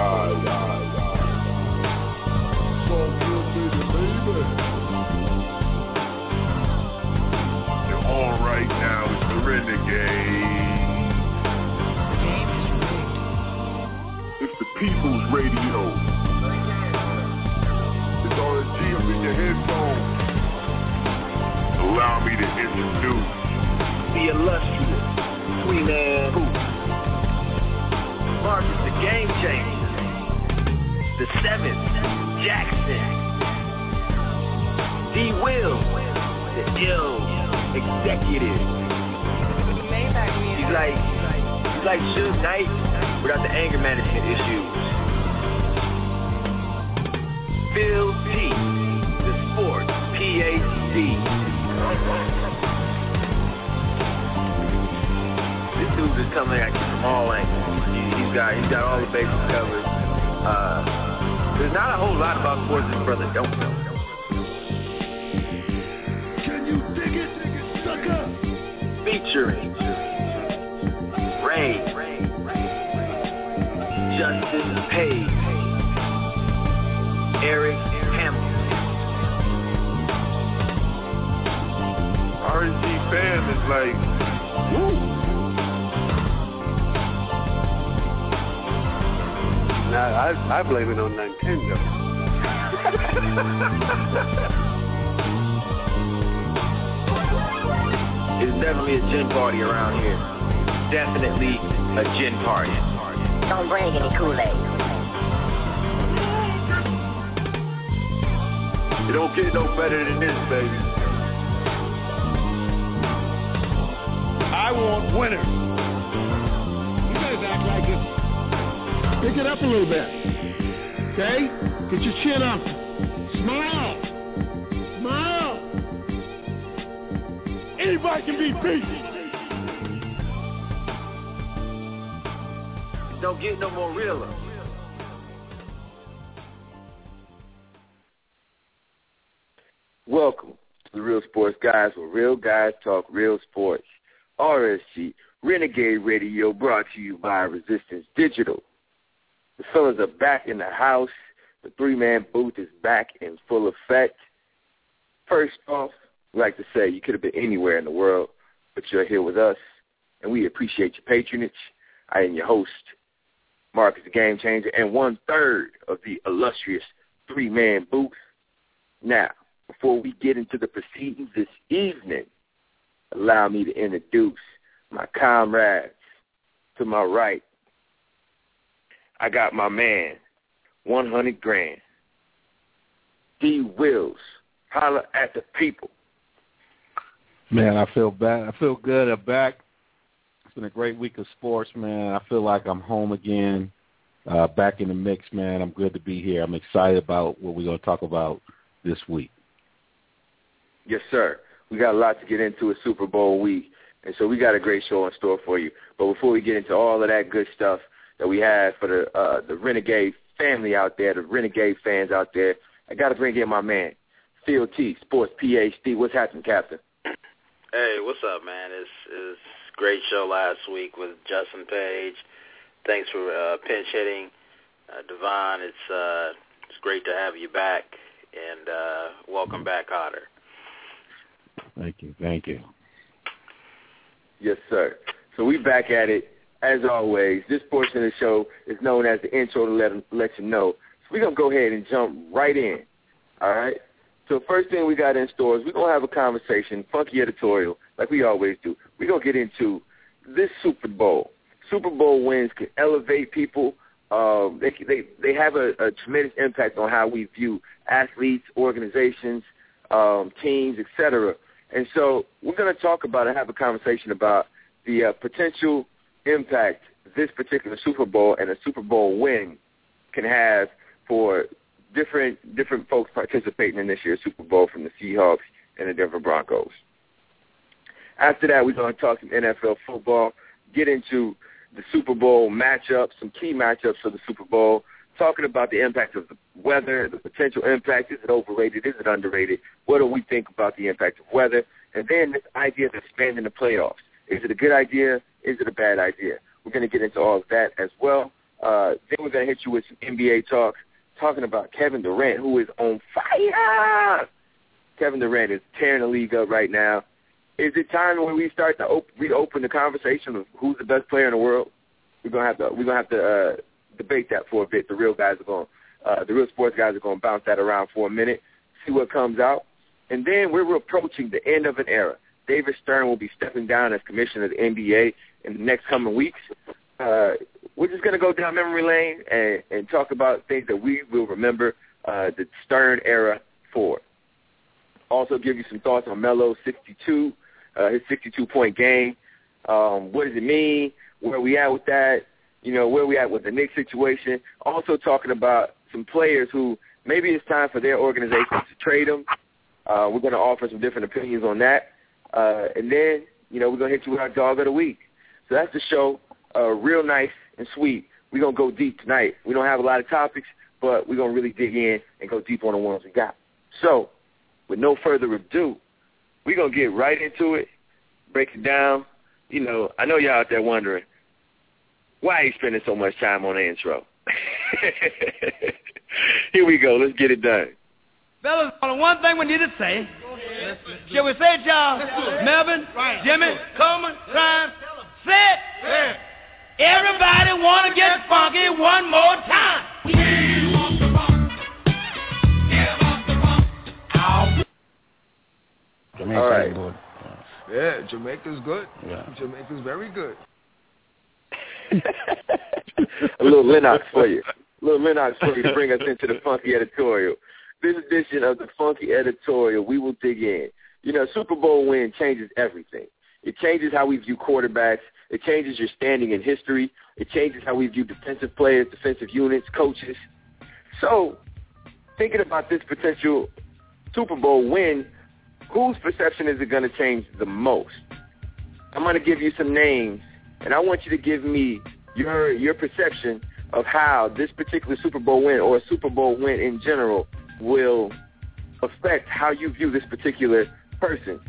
Sports. So good, baby, baby. You're on right now. It's the Renegade. It's the People's Radio. It's RSG up in your headphones. Allow me to introduce the illustrious Queen Anne. Marcus the Game Changer. The Seventh, Jackson. D. Will, the ill executive. He's like, he's like Suge Knight without the anger management issues. Phil T, the sports PhD. This dude is coming at you from all angles. He, he's got he's got all the bases covered. Uh, there's not a whole lot about sports this brother don't know. Can you dig it, sucker? Featuring Ray, Justin Page, Eric Hamilton. RSG fam is like, woo. Nah, I, I blame it on Nintendo. It's definitely a gin party around here. Definitely a gin party. Don't bring any Kool-Aid. It don't get no better than this, baby. I want winners. You guys act like it. Pick it up a little bit. Okay? Get your chin up. Smile. Smile. Anybody can be beat. Don't get no more realer. Welcome to the Real Sports Guys, where real guys talk real sports. RSG Renegade Radio, brought to you by Resistance Digital. The fellas are back in the house. The three-man booth is back in full effect. First off, we like to say you could have been anywhere in the world, but you're here with us, and we appreciate your patronage. I am your host, Marcus the Game Changer, and one-third of the illustrious three-man booth. Now, before we get into the proceedings this evening, allow me to introduce my comrades. To my right, I got my man, 100 grand. D. Wills, holler at the people. Man, I feel bad. I feel good. I'm back. It's been a great week of sports, man. I feel like I'm home again, uh, back in the mix, man. I'm good to be here. I'm excited about what we're going to talk about this week. Yes, sir. We got a lot to get into a Super Bowl week, and so we got a great show in store for you. But before we get into all of that good stuff that we have for the uh, the Renegade family out there, the Renegade fans out there, I got to bring in my man, Phil T, Sports PhD. What's happening, Captain? Hey, what's up, man? It's it's great show last week with Justin Page. Thanks for uh, pinch hitting, uh, Devon. It's uh, it's great to have you back, and uh, welcome back, Otter. Thank you. Thank you. Yes, sir. So we back at it. As always, this portion of the show is known as the intro to let, let you know. So we're going to go ahead and jump right in. All right? So first thing we got in store is we're going to have a conversation, funky editorial, like we always do. We're going to get into this Super Bowl. Super Bowl wins can elevate people. Um, they they they have a, a tremendous impact on how we view athletes, organizations, um, teams, etc. And so we're going to talk about and have a conversation about the uh, potential impact this particular Super Bowl and a Super Bowl win can have for different different folks participating in this year's Super Bowl from the Seahawks and the Denver Broncos. After that, we're going to talk some NFL football, get into the Super Bowl matchups, some key matchups for the Super Bowl, talking about the impact of the weather, the potential impact. Is it overrated? Is it underrated? What do we think about the impact of weather? And then this idea of expanding the playoffs. Is it a good idea? Is it a bad idea? We're going to get into all of that as well. Uh, then we're going to hit you with some NBA talk, talking about Kevin Durant, who is on fire. Kevin Durant is tearing the league up right now. Is it time when we start to op- reopen the conversation of who's the best player in the world? We're gonna have to we're gonna have to uh, debate that for a bit. The real guys are going, uh, the real sports guys are going to bounce that around for a minute, see what comes out, and then we're approaching the end of an era. David Stern will be stepping down as commissioner of the NBA in the next coming weeks. Uh, we're just going to go down memory lane and, and talk about things that we will remember uh, the Stern era for. Also give you some thoughts on Melo's 62 uh, his 62-point game. Um, what does it mean? Where are we at with that? You know, where we at with the Knicks situation. Also talking about some players who maybe it's time for their organizations to trade them. Uh, we're going to offer some different opinions on that. Uh, and then, you know, we're going to hit you with our dog of the week. So that's the show. Uh, real nice and sweet. We're going to go deep tonight. We don't have a lot of topics, but we're going to really dig in and go deep on the ones we got. So, with no further ado, we're going to get right into it, break it down. You know, I know y'all out there wondering, why are you spending so much time on the intro? Here we go. Let's get it done. Fellas, only one thing we need to say. Shall we say it, y'all? Melvin, Jimmy, Coleman, Prime, say it. Everybody want to get funky one more time. Jamaica All right. good. Yeah, Jamaica's good. Yeah. Jamaica's very good. a little Lennox for you. A little Lennox for you to bring us into the funky editorial. This edition of the funky editorial, we will dig in. You know, Super Bowl win changes everything. It changes how we view quarterbacks. It changes your standing in history. It changes how we view defensive players, defensive units, coaches. So, thinking about this potential Super Bowl win whose perception is it going to change the most? I'm going to give you some names, and I want you to give me your your perception of how this particular Super Bowl win or a Super Bowl win in general will affect how you view this particular person.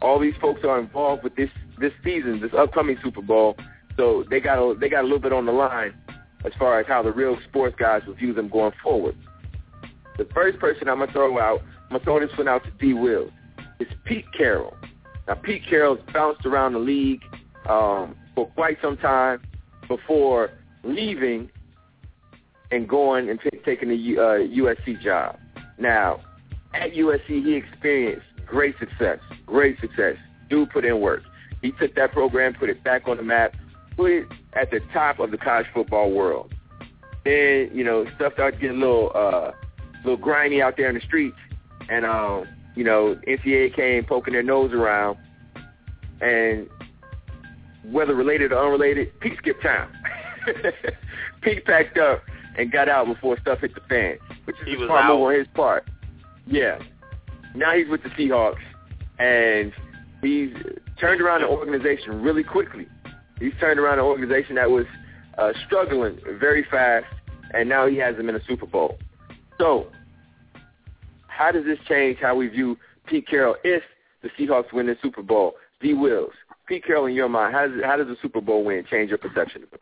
All these folks are involved with this this season, this upcoming Super Bowl, so they got a, they got a little bit on the line as far as how the real sports guys will view them going forward. The first person I'm gonna throw out, I'm gonna throw this one out to D. Will. is Pete Carroll. Now, Pete Carroll's bounced around the league um, for quite some time before leaving and going and t- taking the uh, USC job. Now, at USC, he experienced great success, great success. Dude put in work. He took that program, put it back on the map, put it at the top of the college football world. Then, you know, stuff started getting a little, uh, little grimy out there in the streets, and um, you know, NCAA came poking their nose around, and whether related or unrelated, Pete skipped town. Pete packed up and got out before stuff hit the fan, which is he a smart move on his part. Yeah. Now he's with the Seahawks, and he's turned around the organization really quickly. He's turned around an organization that was uh, struggling very fast, and now he has them in a Super Bowl. So how does this change how we view Pete Carroll if the Seahawks win the Super Bowl? D. Wills, Pete Carroll, in your mind, how does how does the Super Bowl win change your perception of him?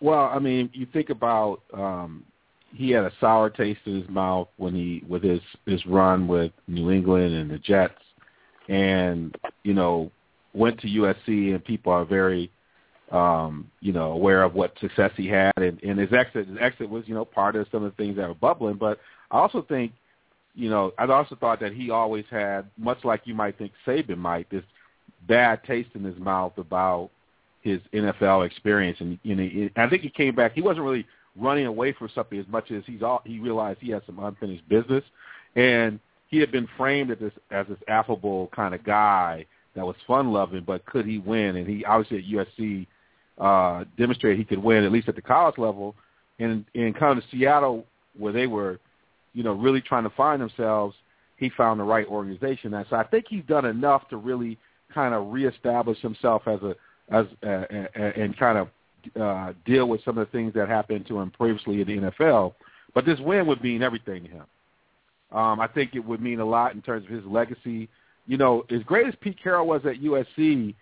Well, I mean, you think about um, he had a sour taste in his mouth when he with his his run with New England and the Jets, and you know went to USC, and people are very um, you know aware of what success he had, and, and his exit his exit was you know part of some of the things that were bubbling. But I also think you know, I also thought that he always had, much like you might think Saban might, this bad taste in his mouth about his NFL experience, and you know, I think he came back. He wasn't really running away from something as much as he's all, he realized he had some unfinished business, and he had been framed as this as this affable kind of guy that was fun loving, but could he win? And he obviously at USC uh, demonstrated he could win at least at the college level, and in kind of Seattle where they were, you know, really trying to find themselves. He found the right organization, and so I think he's done enough to really kind of reestablish himself as a as uh, and kind of uh, deal with some of the things that happened to him previously in the NFL. But this win would mean everything to him. Um, I think it would mean a lot in terms of his legacy. You know, as great as Pete Carroll was at USC,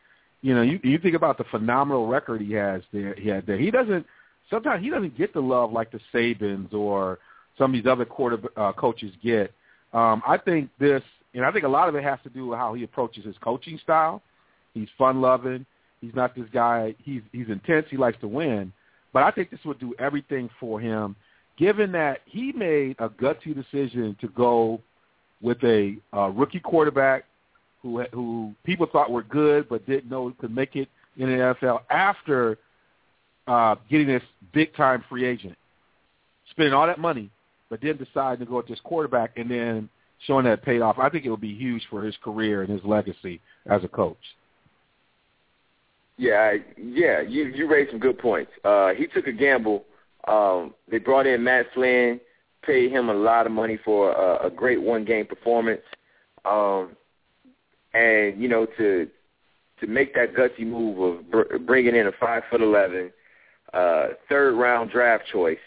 you know, you, you think about the phenomenal record he has there. He had there. He doesn't. Sometimes he doesn't get the love like the Sabans or some of these other quarter uh, coaches get. Um, I think this, and I think a lot of it has to do with how he approaches his coaching style. He's fun loving. He's not this guy. He's he's intense. He likes to win. But I think this would do everything for him, given that he made a gutsy decision to go with a uh, rookie quarterback who who people thought were good but didn't know could make it in the NFL after uh, getting this big time free agent, spending all that money, but then decide to go with this quarterback and then showing that paid off. I think it would be huge for his career and his legacy as a coach. Yeah, yeah, you you raised some good points. Uh, he took a gamble. Um, they brought in Matt Flynn, paid him a lot of money for a, a great one game performance, um, and you know to to make that gutsy move of br- bringing in a five foot eleven uh, third round draft choice.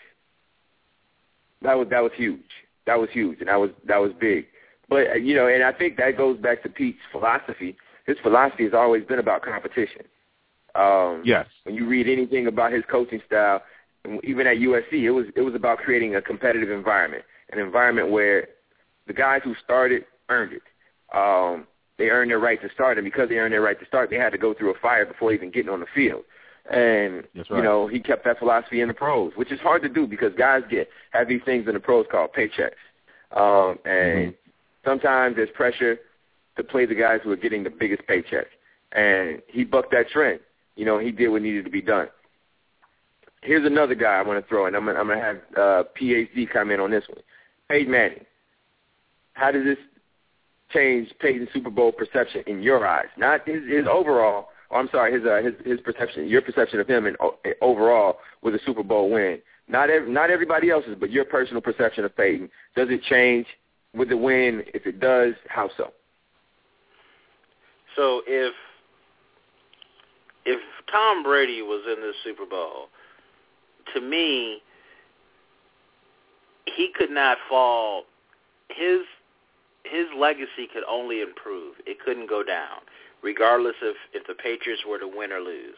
That was that was huge. That was huge, and that was that was big. But uh, you know, and I think that goes back to Pete's philosophy. His philosophy has always been about competition. Um, yes. When you read anything about his coaching style, even at USC, it was it was about creating a competitive environment, an environment where the guys who started earned it. Um, they earned their right to start, and because they earned their right to start, they had to go through a fire before even getting on the field. And right. you know, he kept that philosophy in the pros, which is hard to do because guys get have these things in the pros called paychecks, um, and mm-hmm. sometimes there's pressure to play the guys who are getting the biggest paycheck. And he bucked that trend you know, he did what needed to be done. Here's another guy I want to throw in. I'm I'm gonna have uh, PhD comment on this one. Peyton Manning. How does this change Peyton's Super Bowl perception in your eyes? Not his, his overall. Oh, I'm sorry, his uh, his his perception, your perception of him and overall with a Super Bowl win. Not every, not everybody else's, but your personal perception of Peyton. Does it change with the win? If it does, how so? So if if Tom Brady was in this Super Bowl, to me, he could not fall. His his legacy could only improve. It couldn't go down, regardless of if the Patriots were to win or lose.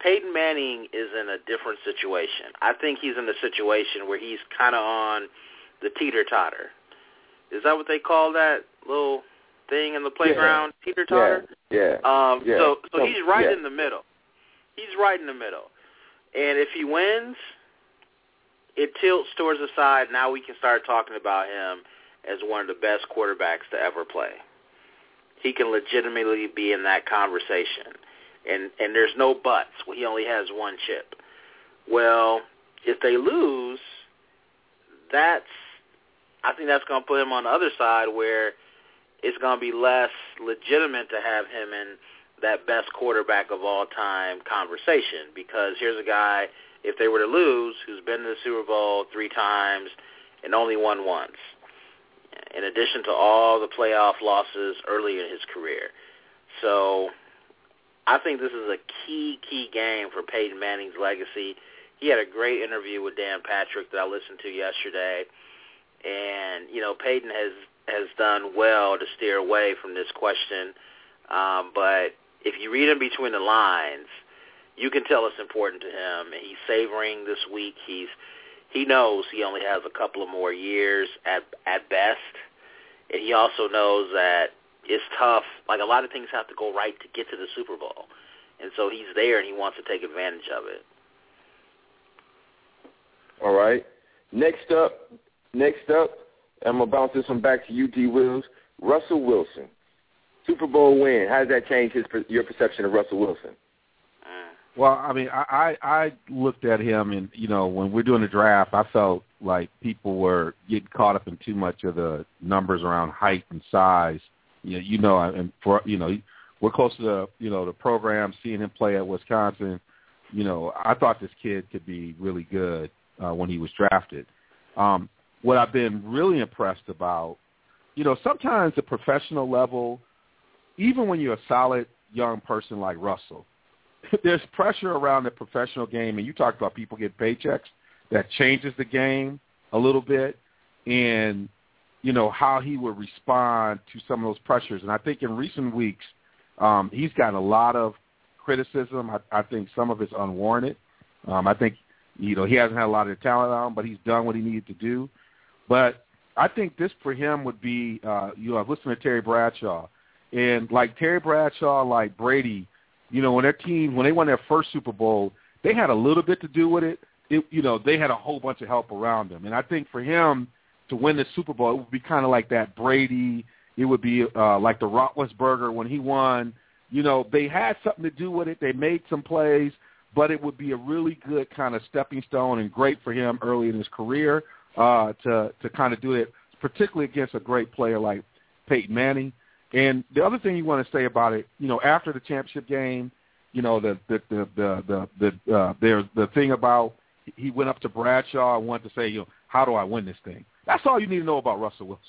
Peyton Manning is in a different situation. I think he's in a situation where he's kind of on the teeter totter. Is that what they call that little thing in the playground? Yeah. Teeter totter. Yeah. Um. Yeah. So so he's right yeah. in the middle. He's right in the middle. And if he wins, it tilts towards the side. Now we can start talking about him as one of the best quarterbacks to ever play. He can legitimately be in that conversation. And and there's no buts. He only has one chip. Well, if they lose, that's I think that's going to put him on the other side where it's going to be less legitimate to have him in that best quarterback of all time conversation because here's a guy if they were to lose who's been to the Super Bowl three times and only won once in addition to all the playoff losses early in his career. So I think this is a key, key game for Peyton Manning's legacy. He had a great interview with Dan Patrick that I listened to yesterday. And, you know, Peyton has has done well to steer away from this question. Um, but if you read in between the lines, you can tell it's important to him. He's savoring this week. He's he knows he only has a couple of more years at at best, and he also knows that it's tough. Like a lot of things have to go right to get to the Super Bowl, and so he's there and he wants to take advantage of it. All right. Next up, next up, I'm gonna bounce this one back to you, D. Wills. Russell Wilson, Super Bowl win. How does that change his your perception of Russell Wilson? Well, I mean, I, I I looked at him, and you know, when we're doing the draft, I felt like people were getting caught up in too much of the numbers around height and size. You know, you know, and for you know, we're close to the you know the program, seeing him play at Wisconsin. You know, I thought this kid could be really good uh, when he was drafted. Um, what I've been really impressed about, you know, sometimes the professional level, even when you're a solid young person like Russell, there's pressure around the professional game, and you talked about people get paychecks that changes the game a little bit, and you know how he would respond to some of those pressures. And I think in recent weeks, um, he's gotten a lot of criticism. I, I think some of it's unwarranted. Um, I think you know he hasn't had a lot of talent on, him, but he's done what he needed to do. But I think this for him would be, uh, you know, I've listened to Terry Bradshaw, and like Terry Bradshaw, like Brady, you know, when their team when they won their first Super Bowl, they had a little bit to do with it. it you know, they had a whole bunch of help around them, and I think for him to win the Super Bowl, it would be kind of like that Brady. It would be uh, like the Roethlisberger when he won. You know, they had something to do with it. They made some plays, but it would be a really good kind of stepping stone and great for him early in his career uh, to to kind of do it, particularly against a great player like Peyton Manning. And the other thing you want to say about it, you know, after the championship game, you know, the the the the the, the uh, there's the thing about he went up to Bradshaw and wanted to say, you know, how do I win this thing? That's all you need to know about Russell Wilson.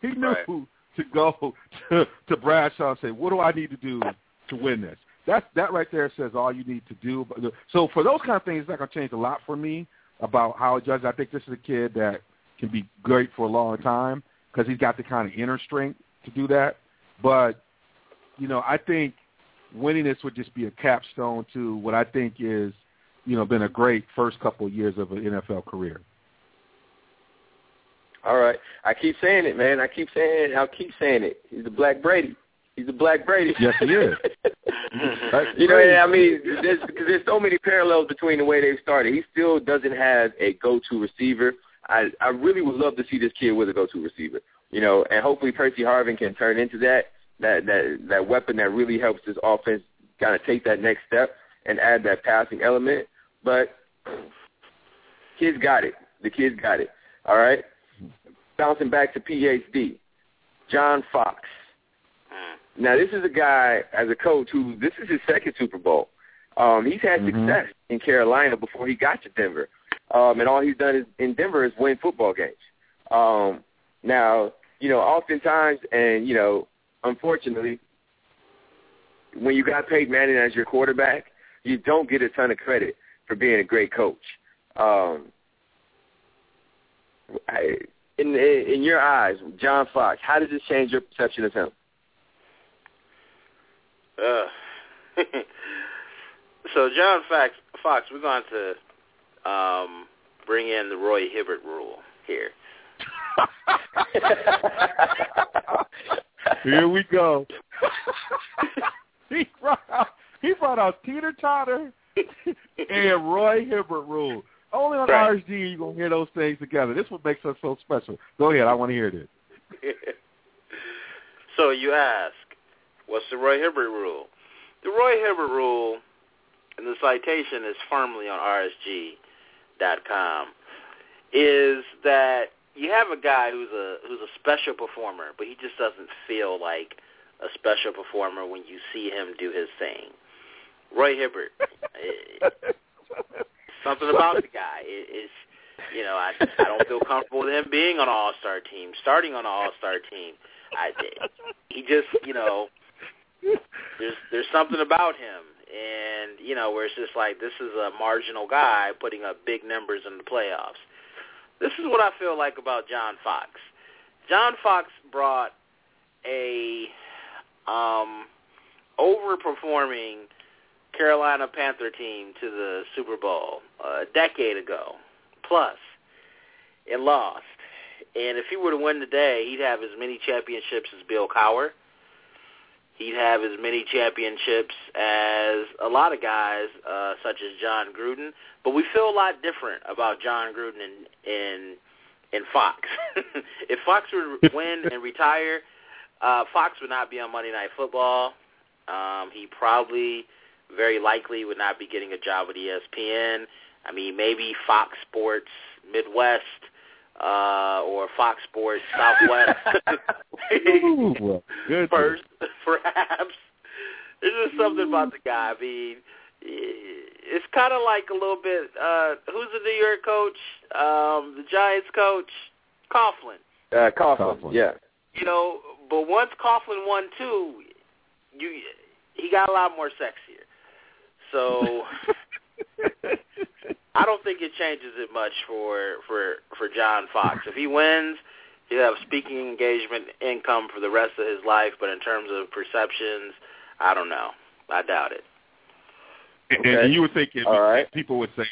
He knew right. to go to, to Bradshaw and say, what do I need to do to win this? That that right there says all you need to do. So for those kind of things, it's not going to change a lot for me about how it judges. I think this is a kid that can be great for a long time because he's got the kind of inner strength to do that. But you know, I think winning this would just be a capstone to what I think is, you know, been a great first couple of years of an NFL career. All right, I keep saying it, man. I keep saying it. I'll keep saying it. He's a Black Brady. He's a Black Brady. Yes, he is. you know, I mean, there's, cause there's so many parallels between the way they've started. He still doesn't have a go-to receiver. I I really would love to see this kid with a go-to receiver. You know, and hopefully Percy Harvin can turn into that that that that weapon that really helps this offense kind of take that next step and add that passing element. But kids got it. The kids got it. All right. Bouncing back to PhD, John Fox. Mm. Now this is a guy as a coach who this is his second Super Bowl. Um, he's had mm-hmm. success in Carolina before he got to Denver, um, and all he's done is, in Denver is win football games. Um, now, you know, oftentimes, and you know, unfortunately, when you got Peyton Manning as your quarterback, you don't get a ton of credit for being a great coach. Um, I, in in your eyes, John Fox, how does this change your perception of him? Uh, so John Fox, Fox, we're going to um, bring in the Roy Hibbert rule here. Here we go. he brought out he brought out Teeter Totter and Roy Hibbert rule. Only on right. RSG you gonna hear those things together. This what makes us so special. Go ahead, I want to hear this. so you ask, what's the Roy Hibbert rule? The Roy Hibbert rule, and the citation is firmly on RSG.com, is that you have a guy who's a who's a special performer, but he just doesn't feel like a special performer when you see him do his thing. Roy Hibbert, something about the guy is, you know, I I don't feel comfortable with him being on an All Star team, starting on an All Star team. I he just, you know, there's there's something about him, and you know, where it's just like this is a marginal guy putting up big numbers in the playoffs. This is what I feel like about John Fox. John Fox brought a um, overperforming Carolina Panther team to the Super Bowl uh, a decade ago, plus, and lost. And if he were to win today, he'd have as many championships as Bill Cowher. He'd have as many championships as a lot of guys, uh, such as Jon Gruden. But we feel a lot different about Jon Gruden and and, and Fox. if Fox to win and retire, uh, Fox would not be on Monday Night Football. Um, he probably very likely would not be getting a job with ESPN. I mean, maybe Fox Sports Midwest uh, or Fox Sports Southwest. Ooh, First, perhaps. There's just something about the guy. I mean, it's kind of like a little bit. Uh, who's the New York coach? Um, the Giants coach, Coughlin. Uh, Coughlin, Coughlin, yeah. You know, but once Coughlin won two, you he got a lot more sexier. So I don't think it changes it much for for for John Fox. If he wins, he'll have speaking engagement income for the rest of his life. But in terms of perceptions, I don't know. I doubt it. Okay. And, and you would think it, right. people would say,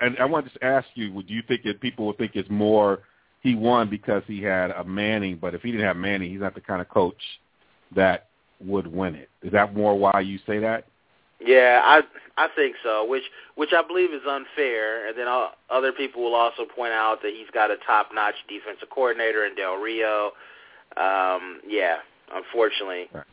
and I wanted to ask you, would you think that people would think it's more he won because he had a Manning, but if he didn't have Manning, he's not the kind of coach that would win it. Is that more why you say that? Yeah, I I think so, which which I believe is unfair. And then all, other people will also point out that he's got a top-notch defensive coordinator in Del Rio. Um, yeah, unfortunately. Right.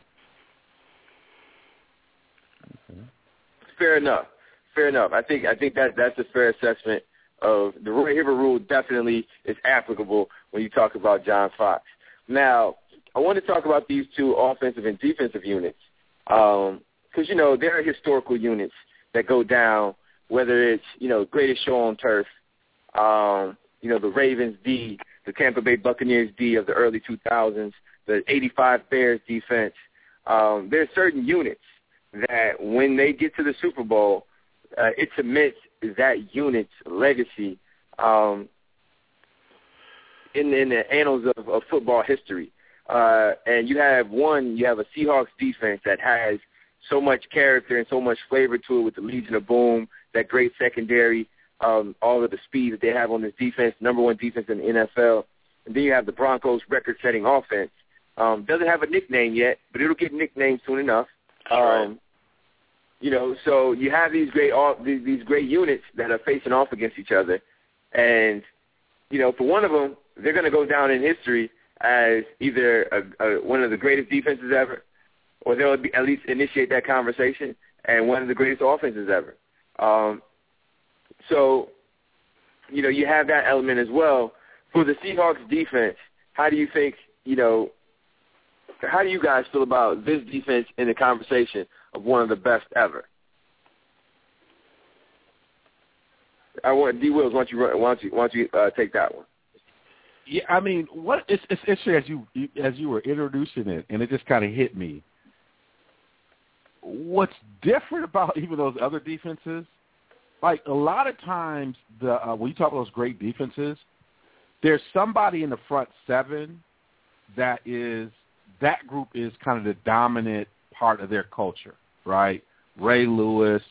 Fair enough. Fair enough. I think I think that that's a fair assessment of the Roy Hibbert rule. Definitely is applicable when you talk about John Fox. Now, I want to talk about these two offensive and defensive units. Um, because you know there are historical units that go down, whether it's you know greatest show on turf, um, you know the Ravens D, the Tampa Bay Buccaneers D of the early 2000s, the '85 Bears defense. Um, there are certain units that when they get to the Super Bowl, uh, it cements that unit's legacy um, in, in the annals of, of football history. Uh, and you have one, you have a Seahawks defense that has so much character and so much flavor to it with the Legion of Boom, that great secondary, um, all of the speed that they have on this defense, number one defense in the NFL. And then you have the Broncos' record-setting offense. Um, doesn't have a nickname yet, but it'll get nicknamed soon enough. Um, you know, so you have these great these, these great units that are facing off against each other, and you know, for one of them, they're going to go down in history as either a, a, one of the greatest defenses ever, or they'll at least initiate that conversation and one of the greatest offenses ever. Um, so, you know, you have that element as well. For the Seahawks defense, how do you think, you know, how do you guys feel about this defense in the conversation of one of the best ever? I want D. Wills. Why don't you why don't you why don't you uh, take that one? Yeah, I mean, what it's, it's interesting as you as you were introducing it, and it just kind of hit me what's different about even those other defenses, like a lot of times the uh, when you talk about those great defenses, there's somebody in the front seven that is that group is kind of the dominant part of their culture, right? Ray Lewis,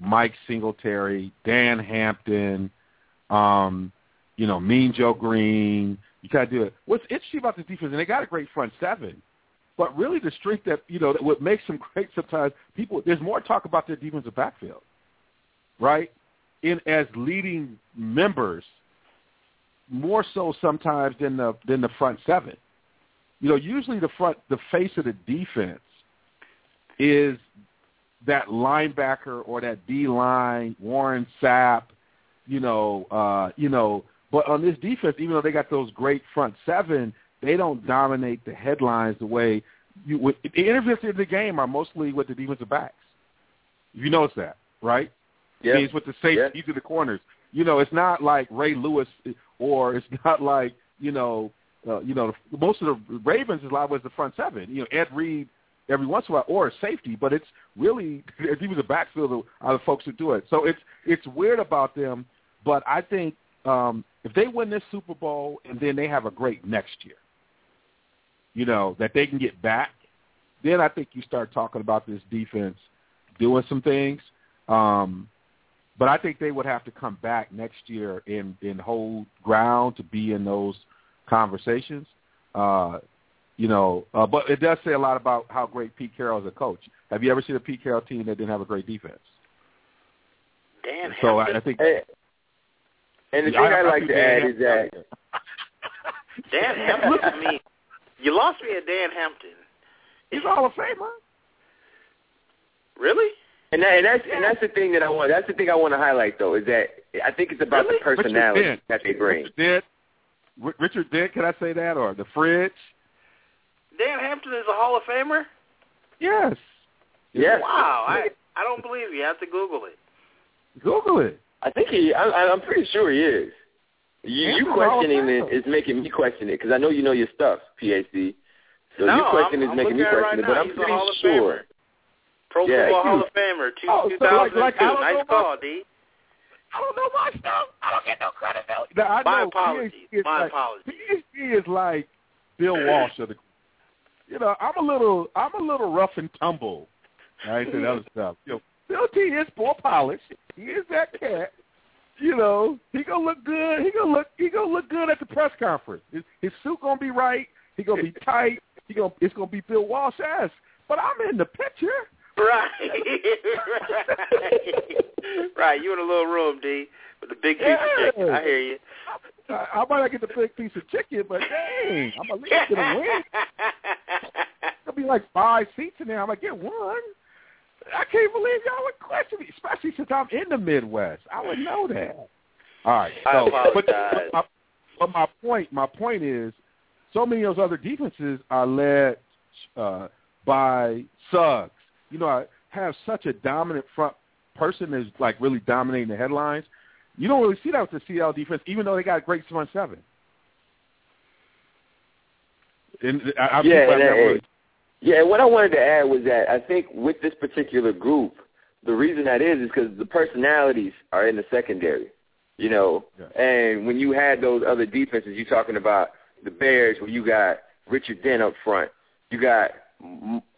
Mike Singletary, Dan Hampton, um, you know, Mean Joe Green. You kind of do it. What's interesting about this defense, and they got a great front seven, but really, the strength that you know that what makes them great sometimes people there's more talk about their defensive backfield, right? In as leading members, more so sometimes than the than the front seven. You know, usually the front the face of the defense is that linebacker or that D line, Warren Sapp, you know, uh, you know, but on this defense, even though they got those great front seven, they don't dominate the headlines the way you would. The interviews in the game are mostly with the defensive backs. You notice that, right? Yeah. It's with the safeties yeah. to the corners. You know, it's not like Ray Lewis or it's not like you know, uh, you know, most of the Ravens is live with the front seven. You know, Ed Reed every once in a while or a safety, but it's really defensive backfield are the folks who do it. So it's it's weird about them, but I think um, if they win this Super Bowl and then they have a great next year, you know, that they can get back, then I think you start talking about this defense doing some things. Um, but I think they would have to come back next year and, and hold ground to be in those conversations. Uh, you know, uh, but it does say a lot about how great Pete Carroll is a coach. Have you ever seen a Pete Carroll team that didn't have a great defense? Dan so I, I think. Hey, and the thing I, I like to add is that Dan Hampton. I mean, you lost me at Dan Hampton. He's all of Famer. Really? And, that, and that's and that's the thing that I want. That's the thing I want to highlight, though, is that I think it's about really? the personality that they bring. Richard Dent, Richard Dent, can I say that, or the Fridge? Dan Hampton is a Hall of Famer. Yes. Yes. Wow, I I don't believe you. you have to Google it. Google it. I think he. I, I'm pretty sure he is. You, you questioning it is making me question it because I know you know your stuff, PhD. So no, you question I'm, is making me question right it, but I'm He's pretty a Hall of sure. Pro Yeah. Football Hall of Famer, two, Oh, so 2002. like- like, I don't nice know call, my- D. I don't know my stuff. I don't get no credibility. Now, I My know apologies. PhD is My like, apologies. PhD is like Bill Walsh of the. You know, I'm a little, I'm a little rough and tumble. I ain't saying other stuff. You know, Bill T is more polished. He is that cat. You know, he gonna look good. He gonna look, he gonna look good at the press conference. His, his suit gonna be right. He gonna be tight. He gonna, it's gonna be Bill Walsh ass. But I'm in the picture. Right. right. right. You in a little room, D, with a big piece of chicken. I hear you. I, I might not get the big piece of chicken, but dang, I'm at least gonna win. There'll be like five seats in there. I'm gonna get one. I can't believe y'all would question me, especially since I'm in the Midwest. I would know that. All right, I apologize. but, but, my, but my point, my point is, so many of those other defenses are led uh, by Suggs. You know, I have such a dominant front person that's like really dominating the headlines. You don't really see that with the CL defense, even though they got a great front seven. And I, I yeah, people have and, not uh, really- yeah. What I wanted to add was that I think with this particular group, the reason that is is because the personalities are in the secondary. You know, and when you had those other defenses, you're talking about the Bears, where you got Richard Dent up front, you got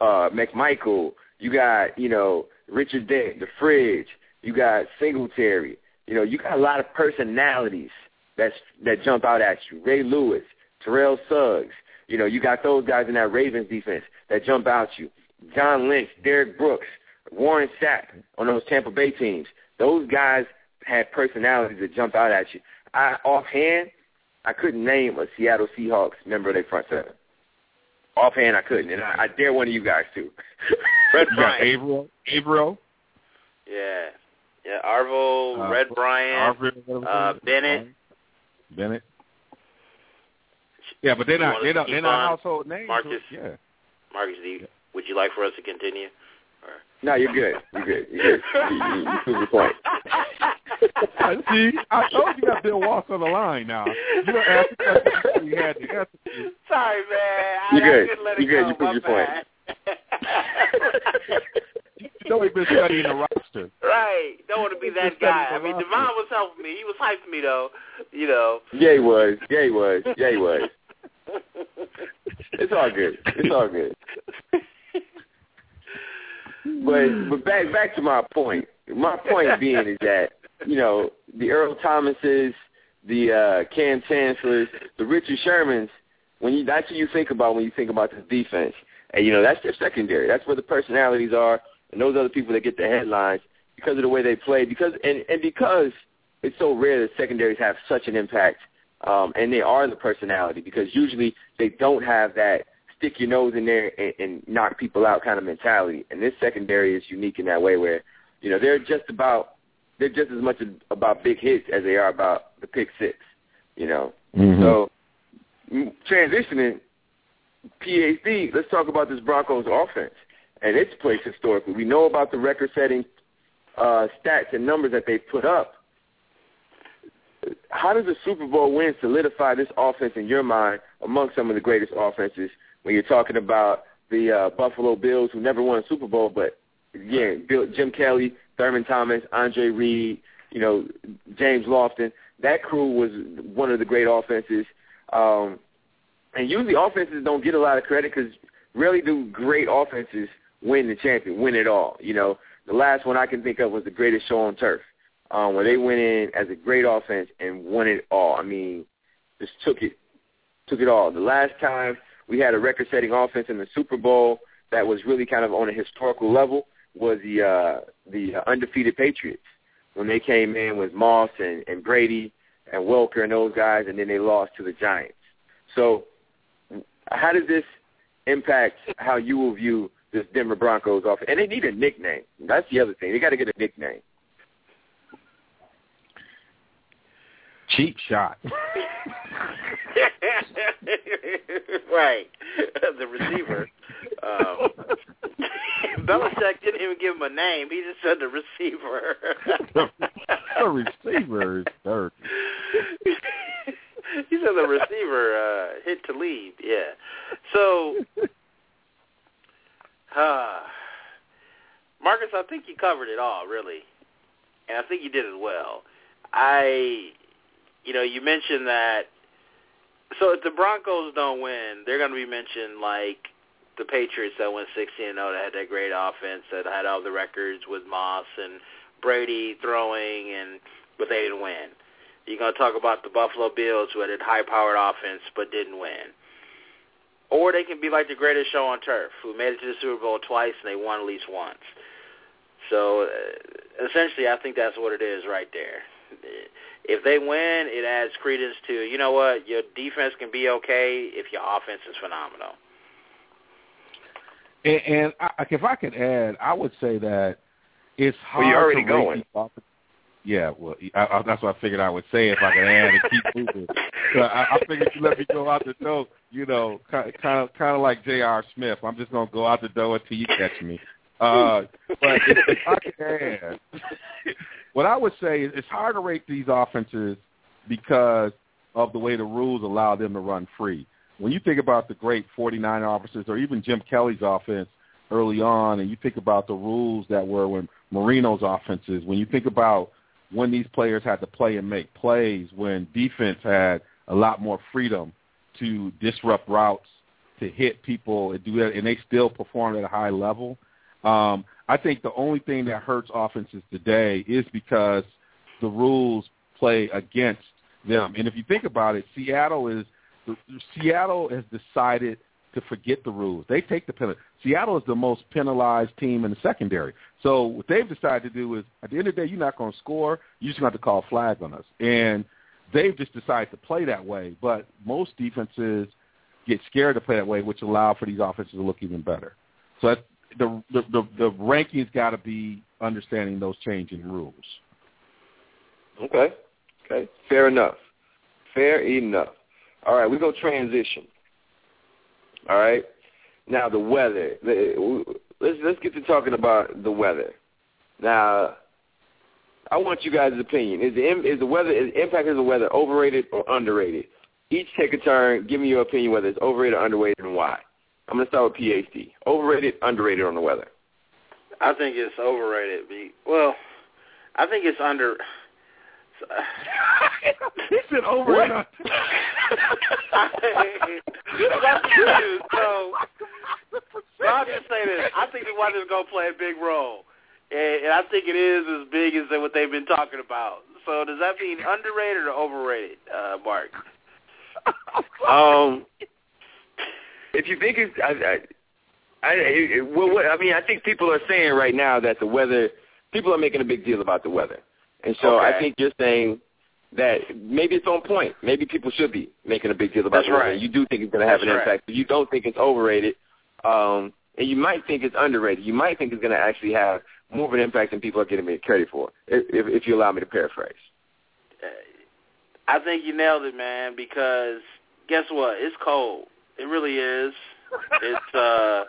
uh McMichael, you got you know Richard Dent, the Fridge, you got Singletary. You know, you got a lot of personalities that's that jump out at you. Ray Lewis, Terrell Suggs. You know, you got those guys in that Ravens defense that jump out you. John Lynch, Derrick Brooks, Warren Sapp on those Tampa Bay teams. Those guys had personalities that jump out at you. I offhand, I couldn't name a Seattle Seahawks member of their front seven. Offhand, I couldn't, and I, I dare one of you guys to. Red you Bryant. Avril, Avril, Yeah. Yeah, Arvo, Uh, Red Bryant, Arvin, whatever uh, his name is. Bennett. Bennett. Yeah, but they're not. They're not. They're not household names. Marcus? Yeah. Marcus, do you, would you like for us to continue? No, you're good. You're good. You're good. You, you, you proved your point. See, I told you that Bill Walsh on the line. Now you don't ask the question you had to answer. to. Sorry, man. You're good. You're good. You proved your point. You know he's been studying the roster. Right. Don't want to be that guy. I mean, Devon was helping me. He was hyping me, though. You know. Yeah, he was. Yeah, he was. Yeah, he was. It's all good. It's all good. But but back back to my point. My point being is that you know the Earl Thomases, the uh, Kam Chancellors, the Richard Shermans. When you that's what you think about when you think about this defense, and you know that's their secondary. That's where the personalities are, and those are the people that get the headlines because of the way they play. Because and and because it's so rare that secondaries have such an impact, um, and they are the personality. Because usually they don't have that stick your nose in there and, and knock people out kind of mentality. And this secondary is unique in that way, where you know they're just about they're just as much about big hits as they are about the pick six. You know, Mhm. so transitioning PhD, let's talk about this Broncos offense and its place historically. We know about the record-setting uh, stats and numbers that they put up. How does a Super Bowl win solidify this offense in your mind among some of the greatest offenses when you're talking about the uh, Buffalo Bills who never won a Super Bowl, but yeah, Bill, Jim Kelly, Thurman Thomas, Andre Reed, you know, James Lofton. That crew was one of the great offenses. Um, and usually offenses don't get a lot of credit because rarely do great offenses win the champion, win it all. You know, the last one I can think of was the greatest show on turf, um, where they went in as a great offense and won it all. I mean, just took it, took it all. The last time we had a record-setting offense in the Super Bowl that was really kind of on a historical level was the uh, the undefeated Patriots when they came in with Moss and, and Brady and Welker and those guys, and then they lost to the Giants. So, how does this impact how you will view this Denver Broncos offense, and they need a nickname. That's the other thing. They got to get a nickname. Cheap shot. right. the receiver. Um, Belichick didn't even give him a name. He just said the receiver. the receiver is dirty. he said the receiver uh, hit to lead. Yeah. So, uh, Marcus, I think you covered it all, really, and I think you did as well. I, you know, you mentioned that. So if the Broncos don't win, they're going to be mentioned like the Patriots that went 16 and 0 that had that great offense that had all the records with Moss and Brady throwing and but they didn't win. You're going to talk about the Buffalo Bills who had a high-powered offense but didn't win. Or they can be like the greatest show on turf who made it to the Super Bowl twice and they won at least once. So uh, essentially I think that's what it is right there. If they win, it adds credence to, you know what, your defense can be okay if your offense is phenomenal. And, and I, if I could add, I would say that it's hard well, you're already to going. Offense. Yeah, well, I, I, that's what I figured I would say if I could add and keep moving. So I, I figured you let me go out the door, you know, kind of, kind of, kind of like J.R. Smith. I'm just gonna go out the door until you catch me. Uh, but if, I add, what I would say is it's hard to rate these offenses because of the way the rules allow them to run free when you think about the great 49ers offenses or even Jim Kelly's offense early on, and you think about the rules that were when Marino's offenses, when you think about when these players had to play and make plays, when defense had a lot more freedom to disrupt routes, to hit people and do that, and they still performed at a high level. Um, I think the only thing that hurts offenses today is because the rules play against them. And if you think about it, Seattle is – Seattle has decided to forget the rules. They take the penalty. Seattle is the most penalized team in the secondary. So what they've decided to do is, at the end of the day, you're not going to score. You're just going to have to call flag on us. And they've just decided to play that way. But most defenses get scared to play that way, which allow for these offenses to look even better. So that's, the the the, the rankings got to be understanding those changing rules. Okay. Okay. Fair enough. Fair enough. All right, we're going to transition. All right. Now the weather. Let's let's get to talking about the weather. Now, I want you guys' opinion. Is the is the weather is the impact of the weather overrated or underrated? Each take a turn. Give me your opinion whether it's overrated or underrated and why. I'm going to start with PhD. Overrated, underrated on the weather. I think it's overrated. Well, I think it's under. he said over what? so, I'll just say this. I think the weather's going to play a big role. And, and I think it is as big as what they've been talking about. So does that mean underrated or overrated, uh, Mark? um, if you think it's, I, I, I, well, what, I mean, I think people are saying right now that the weather, people are making a big deal about the weather. And so okay. I think you're saying that maybe it's on point. Maybe people should be making a big deal about That's it. Right. You do think it's going to have That's an right. impact, you don't think it's overrated. Um, and you might think it's underrated. You might think it's going to actually have more of an impact than people are getting credit for, if, if you allow me to paraphrase. I think you nailed it, man, because guess what? It's cold. It really is. It's, uh,